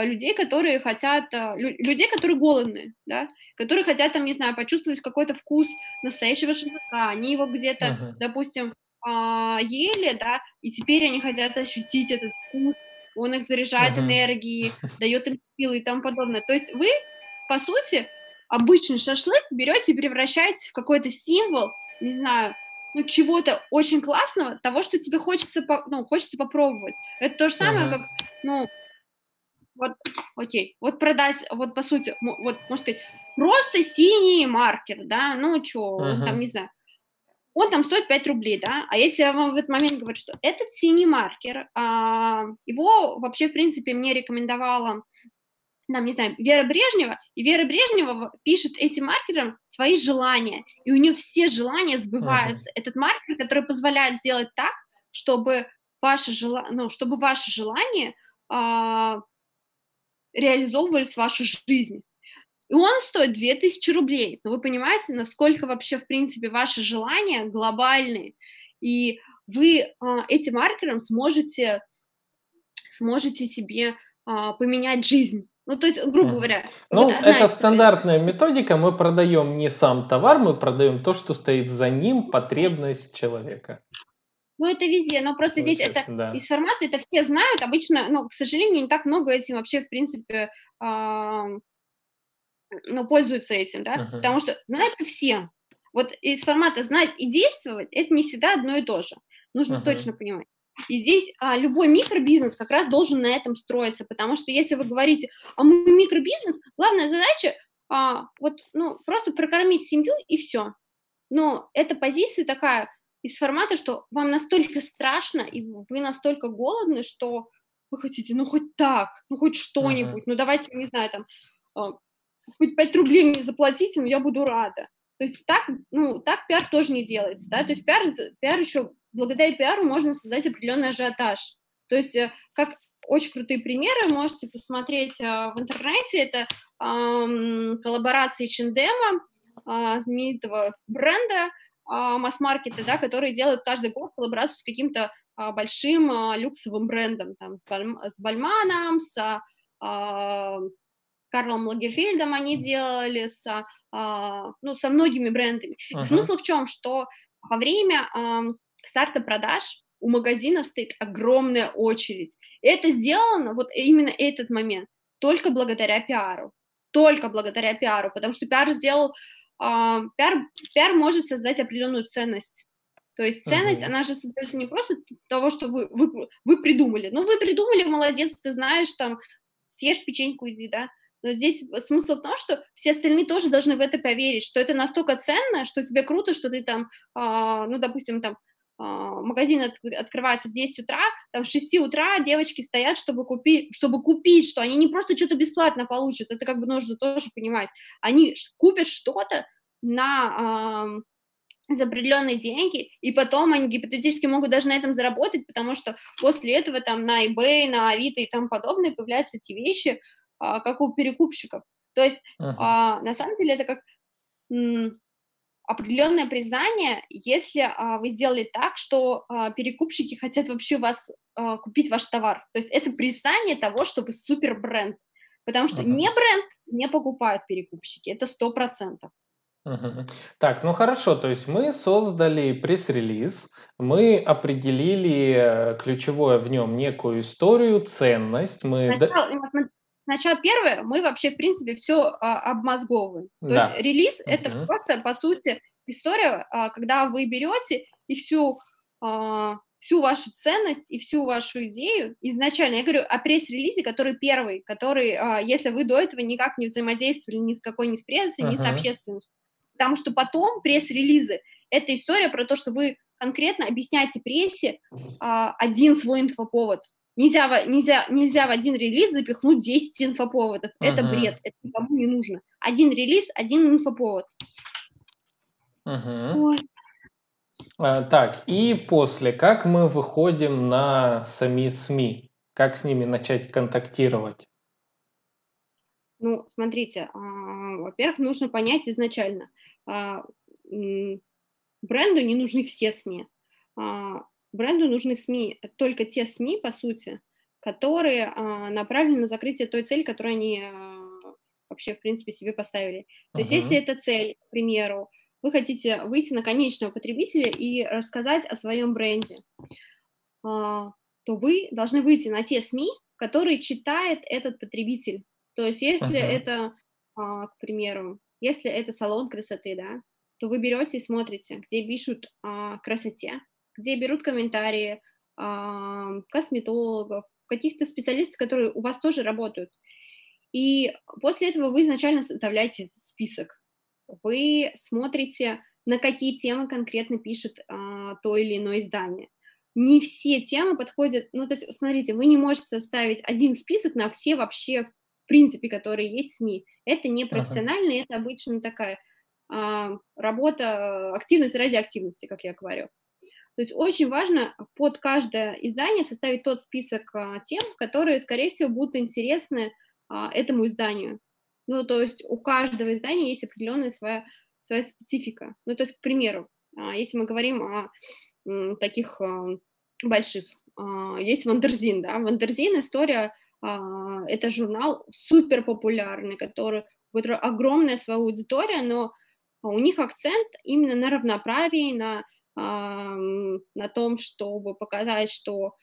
[SPEAKER 2] людей, которые хотят, а, людей, которые голодные, да, которые хотят, там, не знаю, почувствовать какой-то вкус настоящего шашлыка, они его где-то, uh-huh. допустим, а, ели, да, и теперь они хотят ощутить этот вкус, он их заряжает uh-huh. энергией, дает им силы и тому подобное. То есть вы, по сути, обычный шашлык берете и превращаете в какой-то символ, не знаю, ну, чего-то очень классного, того, что тебе хочется, ну, хочется попробовать. Это то же самое, uh-huh. как, ну, вот, окей, вот продать, вот по сути, вот, можно сказать, просто синий маркер, да, ну что, uh-huh. там, не знаю, он там стоит 5 рублей, да, а если я вам в этот момент говорю, что этот синий маркер, а, его вообще, в принципе, мне рекомендовала, там, не знаю, Вера Брежнева, и Вера Брежнева пишет этим маркером свои желания, и у нее все желания сбываются. Uh-huh. Этот маркер, который позволяет сделать так, чтобы ваше, жела... ну, чтобы ваше желание а, реализовывались в вашу жизнь. И он стоит 2000 рублей. Но вы понимаете, насколько вообще, в принципе, ваши желания глобальные. И вы э, этим маркером сможете, сможете себе э, поменять жизнь. Ну, то есть, грубо говоря.
[SPEAKER 1] Ну, вот это стандартная методика. Мы продаем не сам товар, мы продаем то, что стоит за ним, потребность человека.
[SPEAKER 2] Ну, это везде, но просто здесь это да. из формата, это все знают, обычно, ну, к сожалению, не так много этим вообще, в принципе, э, ну, пользуются этим, да, uh-huh. потому что знают это все. Вот из формата знать и действовать, это не всегда одно и то же, нужно uh-huh. точно понимать. И здесь а, любой микробизнес как раз должен на этом строиться, потому что если вы говорите, а мы микробизнес, главная задача а, вот, ну, просто прокормить семью и все. Но эта позиция такая, из формата, что вам настолько страшно, и вы настолько голодны, что вы хотите, ну, хоть так, ну, хоть что-нибудь, uh-huh. ну, давайте, не знаю, там, э, хоть 5 рублей мне заплатите, но я буду рада. То есть так, ну, так пиар тоже не делается, да, то есть пиар, пиар еще, благодаря пиару можно создать определенный ажиотаж. То есть э, как очень крутые примеры можете посмотреть э, в интернете, это э, коллаборации Чиндема, э, знаменитого бренда, а, масс-маркеты, да, которые делают каждый год коллаборацию с каким-то а, большим а, люксовым брендом, там, с, Баль, с Бальманом, с а, Карлом Лагерфельдом они делали, с, а, ну, со многими брендами. Uh-huh. смысл в чем, что во время а, старта продаж у магазина стоит огромная очередь. Это сделано, вот именно этот момент, только благодаря пиару. Только благодаря пиару, потому что пиар сделал а, пиар, пиар может создать определенную ценность. То есть ценность, uh-huh. она же создается не просто того, что вы, вы, вы придумали. Ну, вы придумали, молодец, ты знаешь, там, съешь печеньку, иди, да. Но здесь смысл в том, что все остальные тоже должны в это поверить, что это настолько ценно, что тебе круто, что ты там, а, ну, допустим, там, а, магазин от, открывается в 10 утра, там в 6 утра девочки стоят, чтобы купить, чтобы купить, что они не просто что-то бесплатно получат, это как бы нужно тоже понимать, они купят что-то на э, за определенные деньги, и потом они гипотетически могут даже на этом заработать, потому что после этого там на eBay, на Авито и тому подобное появляются эти вещи, э, как у перекупщиков. То есть uh-huh. э, на самом деле это как определенное признание, если а, вы сделали так, что а, перекупщики хотят вообще вас а, купить ваш товар. То есть это признание того, что вы супер бренд. Потому что uh-huh. не бренд не покупают перекупщики, это сто процентов.
[SPEAKER 1] Uh-huh. Так, ну хорошо, то есть мы создали пресс-релиз, мы определили э, ключевое в нем некую историю, ценность. Мы...
[SPEAKER 2] Сначала, Сначала первое, мы вообще, в принципе, все а, обмозговываем. То да. есть релиз uh-huh. это просто, по сути, история, а, когда вы берете и всю, а, всю вашу ценность и всю вашу идею изначально. Я говорю о пресс-релизе, который первый, который, а, если вы до этого никак не взаимодействовали ни с какой, ни с прессой, uh-huh. ни с общественностью. Потому что потом пресс-релизы — это история про то, что вы конкретно объясняете прессе а, один свой инфоповод. Нельзя, нельзя, нельзя в один релиз запихнуть 10 инфоповодов. Uh-huh. Это бред, это никому не нужно. Один релиз, один инфоповод.
[SPEAKER 1] Uh-huh. Вот. А, так, и после, как мы выходим на сами СМИ? Как с ними начать контактировать?
[SPEAKER 2] Ну, смотрите, а, во-первых, нужно понять изначально, а, бренду не нужны все СМИ. Бренду нужны СМИ, только те СМИ, по сути, которые направлены на закрытие той цели, которую они вообще, в принципе, себе поставили. То uh-huh. есть, если эта цель, к примеру, вы хотите выйти на конечного потребителя и рассказать о своем бренде, а, то вы должны выйти на те СМИ, которые читает этот потребитель. То есть если uh-huh. это, а, к примеру, если это салон красоты, да, то вы берете и смотрите, где пишут о красоте, где берут комментарии косметологов, каких-то специалистов, которые у вас тоже работают. И после этого вы изначально составляете список вы смотрите, на какие темы конкретно пишет а, то или иное издание. Не все темы подходят, ну, то есть, смотрите, вы не можете составить один список на все вообще, в принципе, которые есть в СМИ. Это не профессионально, ага. это обычно такая а, работа, активность ради активности, как я говорю. То есть очень важно под каждое издание составить тот список а, тем, которые, скорее всего, будут интересны а, этому изданию. Ну, то есть у каждого издания есть определенная своя, своя специфика. Ну, то есть, к примеру, а, если мы говорим о таких больших, есть Wonderzine, да, Wonderzine история, это журнал супер популярный, который, у которого огромная своя аудитория, но у них акцент именно на равноправии, на, на том, чтобы показать, что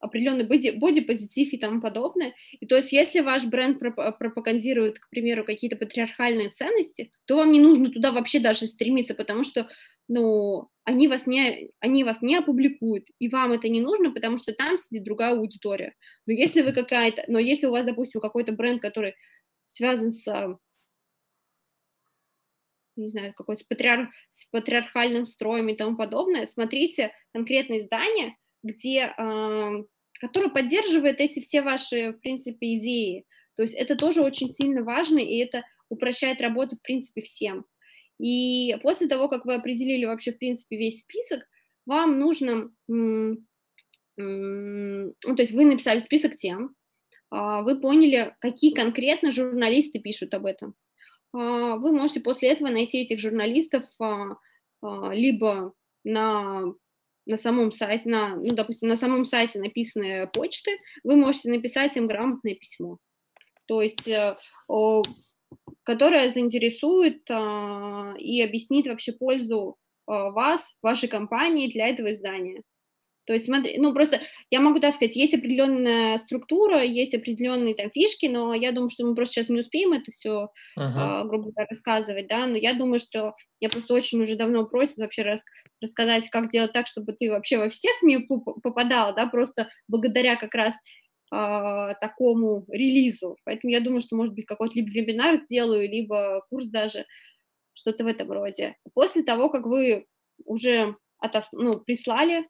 [SPEAKER 2] определенный бодипозитив и тому подобное. И то есть, если ваш бренд пропагандирует, к примеру, какие-то патриархальные ценности, то вам не нужно туда вообще даже стремиться, потому что, ну, они вас не, они вас не опубликуют, и вам это не нужно, потому что там сидит другая аудитория. Но если вы какая-то, но если у вас, допустим, какой-то бренд, который связан с не знаю, какой-то патриар... с патриархальным строем и тому подобное, смотрите конкретное издание, где который поддерживает эти все ваши, в принципе, идеи. То есть это тоже очень сильно важно, и это упрощает работу, в принципе, всем. И после того, как вы определили вообще, в принципе, весь список, вам нужно, ну, то есть вы написали список тем, а, вы поняли, какие конкретно журналисты пишут об этом. А, вы можете после этого найти этих журналистов а, либо на на самом сайте, на, ну, допустим, на самом сайте написаны почты, вы можете написать им грамотное письмо, то есть, э, которое заинтересует и объяснит вообще пользу вас, вашей компании для этого издания. То есть, смотри, ну просто я могу так сказать, есть определенная структура, есть определенные там фишки, но я думаю, что мы просто сейчас не успеем это все, uh-huh. а, грубо говоря, рассказывать, да, но я думаю, что я просто очень уже давно просят вообще рас, рассказать, как делать так, чтобы ты вообще во все СМИ попадал, да, просто благодаря как раз а, такому релизу. Поэтому я думаю, что, может быть, какой-то либо вебинар сделаю, либо курс даже, что-то в этом роде. После того, как вы уже отос... ну, прислали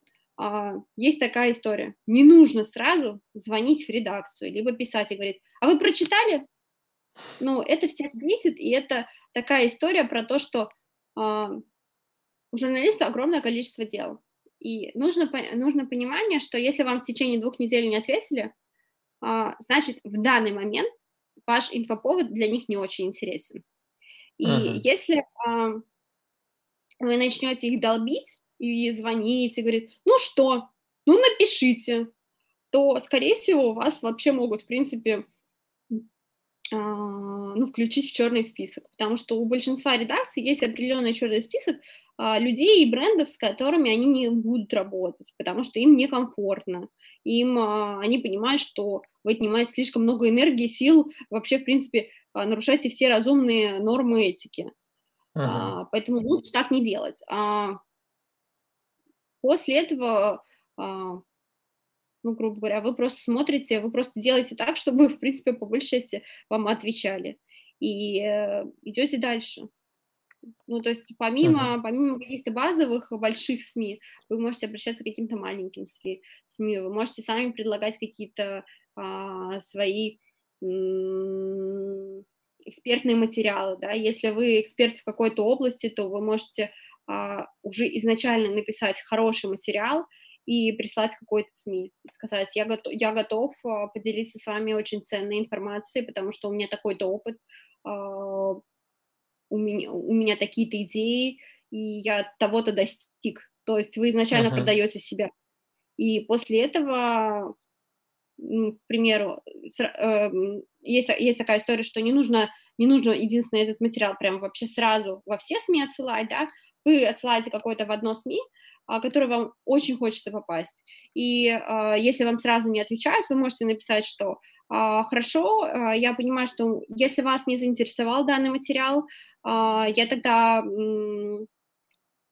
[SPEAKER 2] есть такая история. Не нужно сразу звонить в редакцию, либо писать и говорить, а вы прочитали? Ну, это всех бесит, и это такая история про то, что а, у журналиста огромное количество дел. И нужно, нужно понимание, что если вам в течение двух недель не ответили, а, значит, в данный момент ваш инфоповод для них не очень интересен. И uh-huh. если а, вы начнете их долбить, и звонить, и говорит, ну что, ну напишите, то, скорее всего, вас вообще могут, в принципе, а, ну, включить в черный список, потому что у большинства редакций есть определенный черный список а, людей и брендов, с которыми они не будут работать, потому что им некомфортно, им а, они понимают, что вы отнимаете слишком много энергии, сил, вообще, в принципе, нарушаете все разумные нормы этики. Uh-huh. Поэтому лучше так не делать. После этого, а, ну, грубо говоря, вы просто смотрите, вы просто делаете так, чтобы, в принципе, по большей части вам отвечали. И э, идете дальше. Ну, то есть помимо, uh-huh. помимо каких-то базовых больших СМИ, вы можете обращаться к каким-то маленьким СМИ, СМИ вы можете сами предлагать какие-то а, свои экспертные материалы, да, если вы эксперт в какой-то области, то вы можете уже изначально написать хороший материал и прислать какой-то СМИ, сказать, я готов, я готов а, поделиться с вами очень ценной информацией, потому что у меня такой-то опыт, а, у меня, у меня такие-то идеи, и я того-то достиг. То есть вы изначально uh-huh. продаете себя. И после этого, ну, к примеру, э, есть, есть такая история, что не нужно, не нужно единственный этот материал прям вообще сразу во все СМИ отсылать, да, вы отсылаете какой-то в одно СМИ, а, который вам очень хочется попасть. И а, если вам сразу не отвечают, вы можете написать, что а, хорошо, я понимаю, что если вас не заинтересовал данный материал, я тогда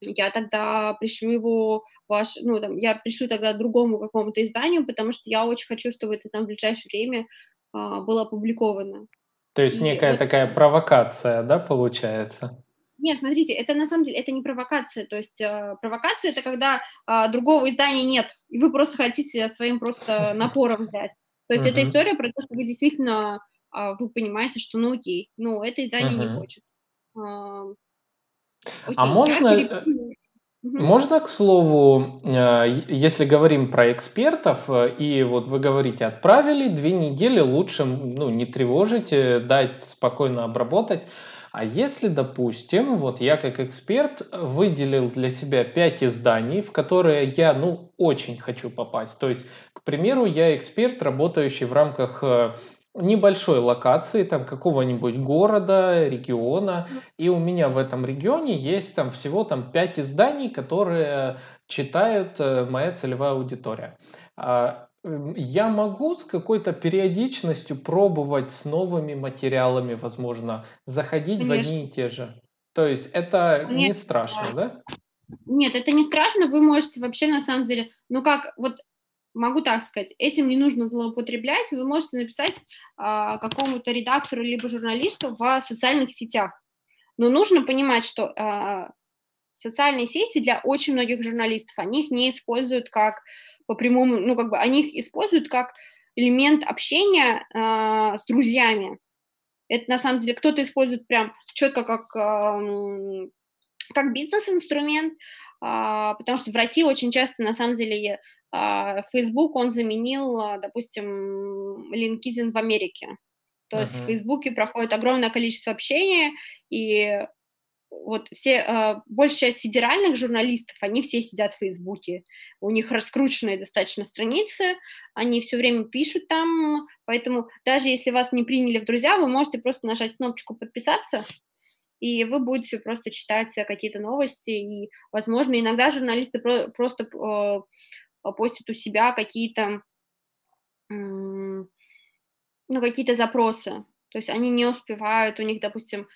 [SPEAKER 2] я тогда пришлю его ваш, ну, там, я пришлю тогда другому какому-то изданию, потому что я очень хочу, чтобы это там в ближайшее время было опубликовано.
[SPEAKER 1] То есть некая вот... такая провокация, да, получается?
[SPEAKER 2] Нет, смотрите, это на самом деле это не провокация. То есть э, провокация это когда э, другого издания нет, и вы просто хотите своим просто напором взять. То есть uh-huh. это история про то, что вы действительно э, вы понимаете, что ну окей, ну это издание uh-huh. не хочет.
[SPEAKER 1] Э, окей, а можно, можно, к слову, если говорим про экспертов, и вот вы говорите, отправили две недели, лучше ну, не тревожить, дать спокойно обработать. А если, допустим, вот я как эксперт выделил для себя 5 изданий, в которые я, ну, очень хочу попасть. То есть, к примеру, я эксперт, работающий в рамках э, небольшой локации, там какого-нибудь города, региона, и у меня в этом регионе есть там всего там 5 изданий, которые читают э, моя целевая аудитория. Эм, я могу с какой-то периодичностью пробовать с новыми материалами, возможно, заходить Конечно. в одни и те же. То есть это Конечно. не страшно, да?
[SPEAKER 2] Нет, это не страшно, вы можете вообще на самом деле, ну как, вот могу так сказать, этим не нужно злоупотреблять, вы можете написать а, какому-то редактору либо журналисту в социальных сетях. Но нужно понимать, что а, социальные сети для очень многих журналистов, они их не используют как по прямому, ну, как бы они их используют как элемент общения э, с друзьями. Это на самом деле кто-то использует прям четко как, э, как бизнес-инструмент, э, потому что в России очень часто на самом деле э, Facebook он заменил, допустим, LinkedIn в Америке. То uh-huh. есть в Фейсбуке проходит огромное количество общения, и вот все, э, большая часть федеральных журналистов, они все сидят в Фейсбуке, у них раскрученные достаточно страницы, они все время пишут там, поэтому даже если вас не приняли в друзья, вы можете просто нажать кнопочку «Подписаться», и вы будете просто читать какие-то новости, и, возможно, иногда журналисты про- просто э, постят у себя какие-то, э, ну, какие-то запросы, то есть они не успевают, у них, допустим, а,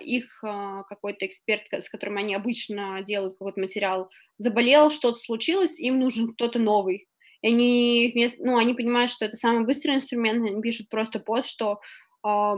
[SPEAKER 2] их а, какой-то эксперт, с которым они обычно делают какой-то материал, заболел, что-то случилось, им нужен кто-то новый. И они, ну, они понимают, что это самый быстрый инструмент, они пишут просто пост, что а,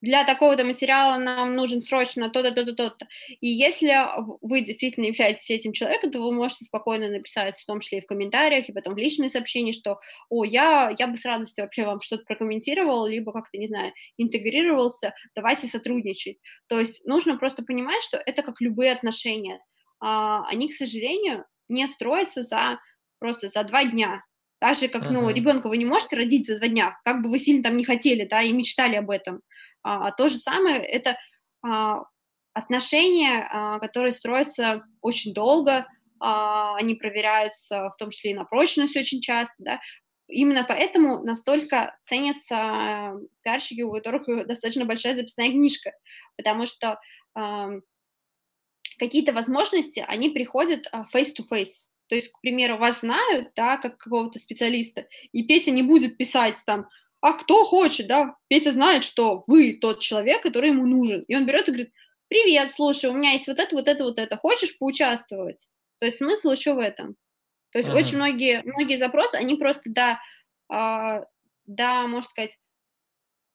[SPEAKER 2] для такого-то материала нам нужен срочно то-то, то-то, то-то. И если вы действительно являетесь этим человеком, то вы можете спокойно написать, в том числе и в комментариях, и потом в личные сообщения, что, о, я, я бы с радостью вообще вам что-то прокомментировал, либо как-то, не знаю, интегрировался, давайте сотрудничать. То есть нужно просто понимать, что это как любые отношения. А, они, к сожалению, не строятся за просто за два дня. Так же, как, uh-huh. ну, ребенка вы не можете родить за два дня, как бы вы сильно там не хотели, да, и мечтали об этом. А, то же самое это а, отношения, а, которые строятся очень долго, а, они проверяются в том числе и на прочность очень часто, да, Именно поэтому настолько ценятся пиарщики, у которых достаточно большая записная книжка, потому что какие-то возможности, они приходят face-to-face. То есть, к примеру, вас знают, да, как какого-то специалиста, и Петя не будет писать там, а кто хочет, да, Петя знает, что вы тот человек, который ему нужен, и он берет и говорит, привет, слушай, у меня есть вот это, вот это, вот это, хочешь поучаствовать? То есть смысл еще в этом. То есть uh-huh. очень многие, многие запросы, они просто до, э, до, можно сказать,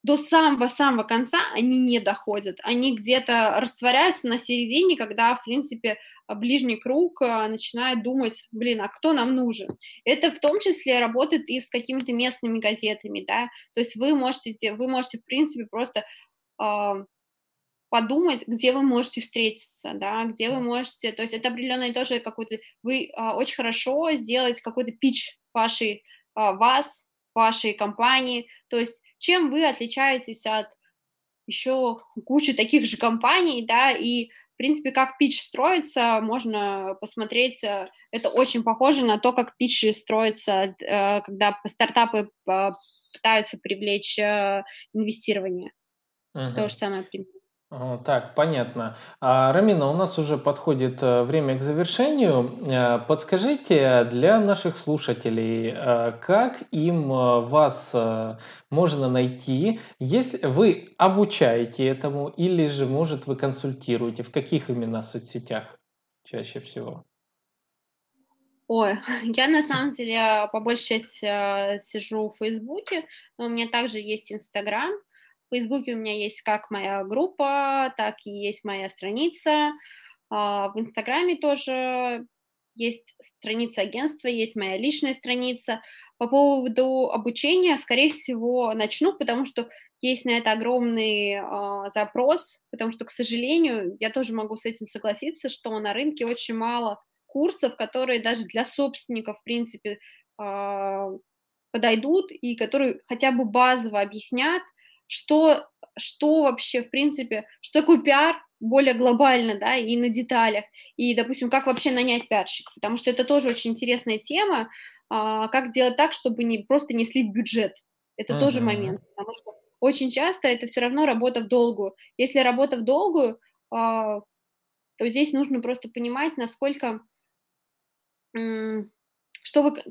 [SPEAKER 2] до самого-самого конца они не доходят. Они где-то растворяются на середине, когда, в принципе, ближний круг а, начинает думать, блин, а кто нам нужен? Это в том числе работает и с какими-то местными газетами, да, то есть вы можете, вы можете, в принципе, просто э, подумать, где вы можете встретиться, да, где вы можете, то есть это определенный тоже какой-то, вы э, очень хорошо сделать какой-то пич вашей, э, вас, вашей компании, то есть чем вы отличаетесь от еще кучи таких же компаний, да, и в принципе, как пич строится, можно посмотреть. Э, это очень похоже на то, как пич строится, э, когда стартапы э, пытаются привлечь инвестирование. Угу. То же самое примерно.
[SPEAKER 1] Так, понятно. А, Рамина, у нас уже подходит э, время к завершению. Э, подскажите для наших слушателей, э, как им вас можно найти, если вы обучаете этому или же, может, вы консультируете, в каких именно соцсетях чаще всего?
[SPEAKER 2] Ой, я на самом деле по большей части сижу в Фейсбуке, но у меня также есть Инстаграм. В Фейсбуке у меня есть как моя группа, так и есть моя страница. А, в Инстаграме тоже есть страница агентства, есть моя личная страница. По поводу обучения, скорее всего, начну, потому что есть на это огромный э, запрос, потому что, к сожалению, я тоже могу с этим согласиться, что на рынке очень мало курсов, которые даже для собственников, в принципе, э, подойдут и которые хотя бы базово объяснят, что, что вообще, в принципе, что такое пиар более глобально, да, и на деталях, и, допустим, как вообще нанять пиарщика, потому что это тоже очень интересная тема, а, как сделать так, чтобы не просто не слить бюджет, это uh-huh. тоже момент, потому что очень часто это все равно работа в долгую. Если работа в долгую, а, то здесь нужно просто понимать, насколько, что вы,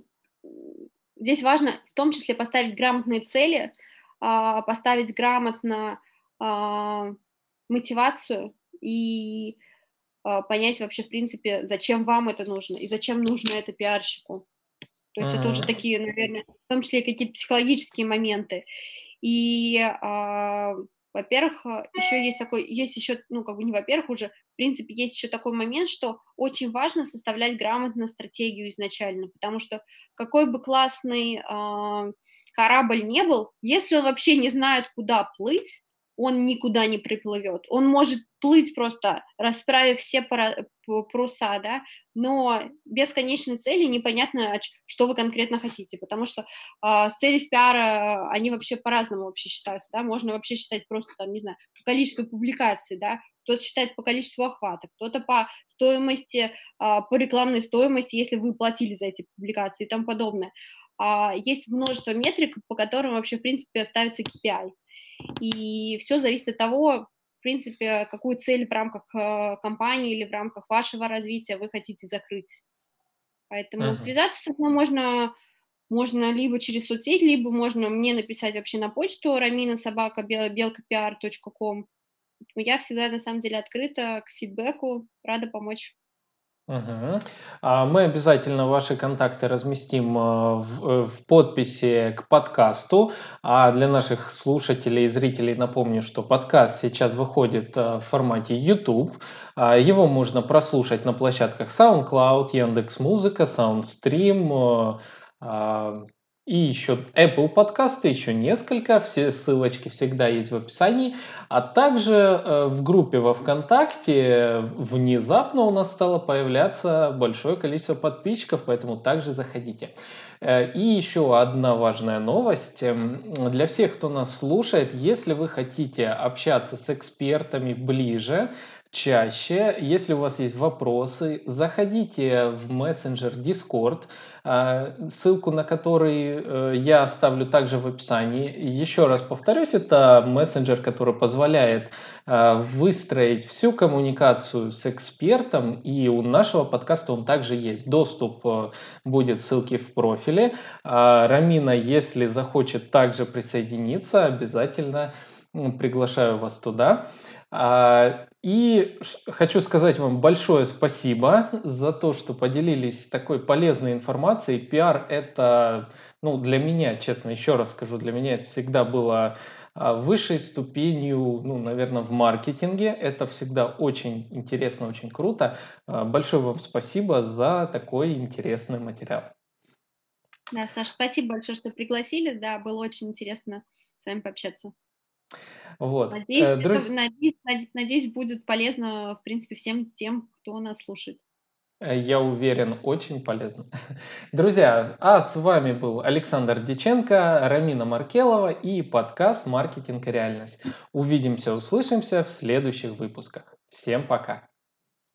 [SPEAKER 2] здесь важно в том числе поставить грамотные цели, поставить грамотно а, мотивацию и а, понять вообще, в принципе, зачем вам это нужно и зачем нужно это пиарщику. То есть mm-hmm. это уже такие, наверное, в том числе какие-то психологические моменты. И, а, во-первых, еще есть такой, есть еще, ну, как бы не во-первых, уже, в принципе, есть еще такой момент, что очень важно составлять грамотно стратегию изначально, потому что какой бы классный а, корабль не был, если он вообще не знает, куда плыть, он никуда не приплывет. Он может плыть просто, расправив все пара, паруса, да, но без конечной цели непонятно, что вы конкретно хотите, потому что э, с целью пиара они вообще по-разному вообще считаются, да, можно вообще считать просто, там, не знаю, по количеству публикаций, да, кто-то считает по количеству охвата, кто-то по стоимости, э, по рекламной стоимости, если вы платили за эти публикации и тому подобное. Э, есть множество метрик, по которым вообще, в принципе, ставится KPI. И все зависит от того, принципе, какую цель в рамках э, компании или в рамках вашего развития вы хотите закрыть. Поэтому uh-huh. связаться со мной можно, можно либо через соцсеть, либо можно мне написать вообще на почту рамина собака белкопиар.ком. Я всегда на самом деле открыта к фидбэку, рада помочь.
[SPEAKER 1] Угу. Мы обязательно ваши контакты разместим э, в, э, в подписи к подкасту. А для наших слушателей и зрителей напомню, что подкаст сейчас выходит э, в формате YouTube. А, его можно прослушать на площадках SoundCloud, Яндекс.Музыка, SoundStream, и еще Apple подкасты, еще несколько, все ссылочки всегда есть в описании. А также э, в группе во ВКонтакте внезапно у нас стало появляться большое количество подписчиков, поэтому также заходите. Э, и еще одна важная новость. Эм, для всех, кто нас слушает, если вы хотите общаться с экспертами ближе, чаще, если у вас есть вопросы, заходите в мессенджер Discord. А, ссылку на который э, я оставлю также в описании. Еще раз повторюсь, это мессенджер, который позволяет э, выстроить всю коммуникацию с экспертом, и у нашего подкаста он также есть. Доступ э, будет ссылки в профиле. А, Рамина, если захочет также присоединиться, обязательно приглашаю вас туда. А, и хочу сказать вам большое спасибо за то, что поделились такой полезной информацией. Пиар это, ну, для меня, честно, еще раз скажу, для меня это всегда было а, высшей ступенью, ну, наверное, в маркетинге. Это всегда очень интересно, очень круто. А, большое вам спасибо за такой интересный материал.
[SPEAKER 2] Да, Саша, спасибо большое, что пригласили. Да, было очень интересно с вами пообщаться. Вот. Надеюсь, э, друз... это, надеюсь, надеюсь, будет полезно, в принципе, всем тем, кто нас слушает.
[SPEAKER 1] Э, я уверен, очень полезно. Друзья, а с вами был Александр Диченко, Рамина Маркелова и подкаст «Маркетинг и реальность». Увидимся, услышимся в следующих выпусках. Всем пока!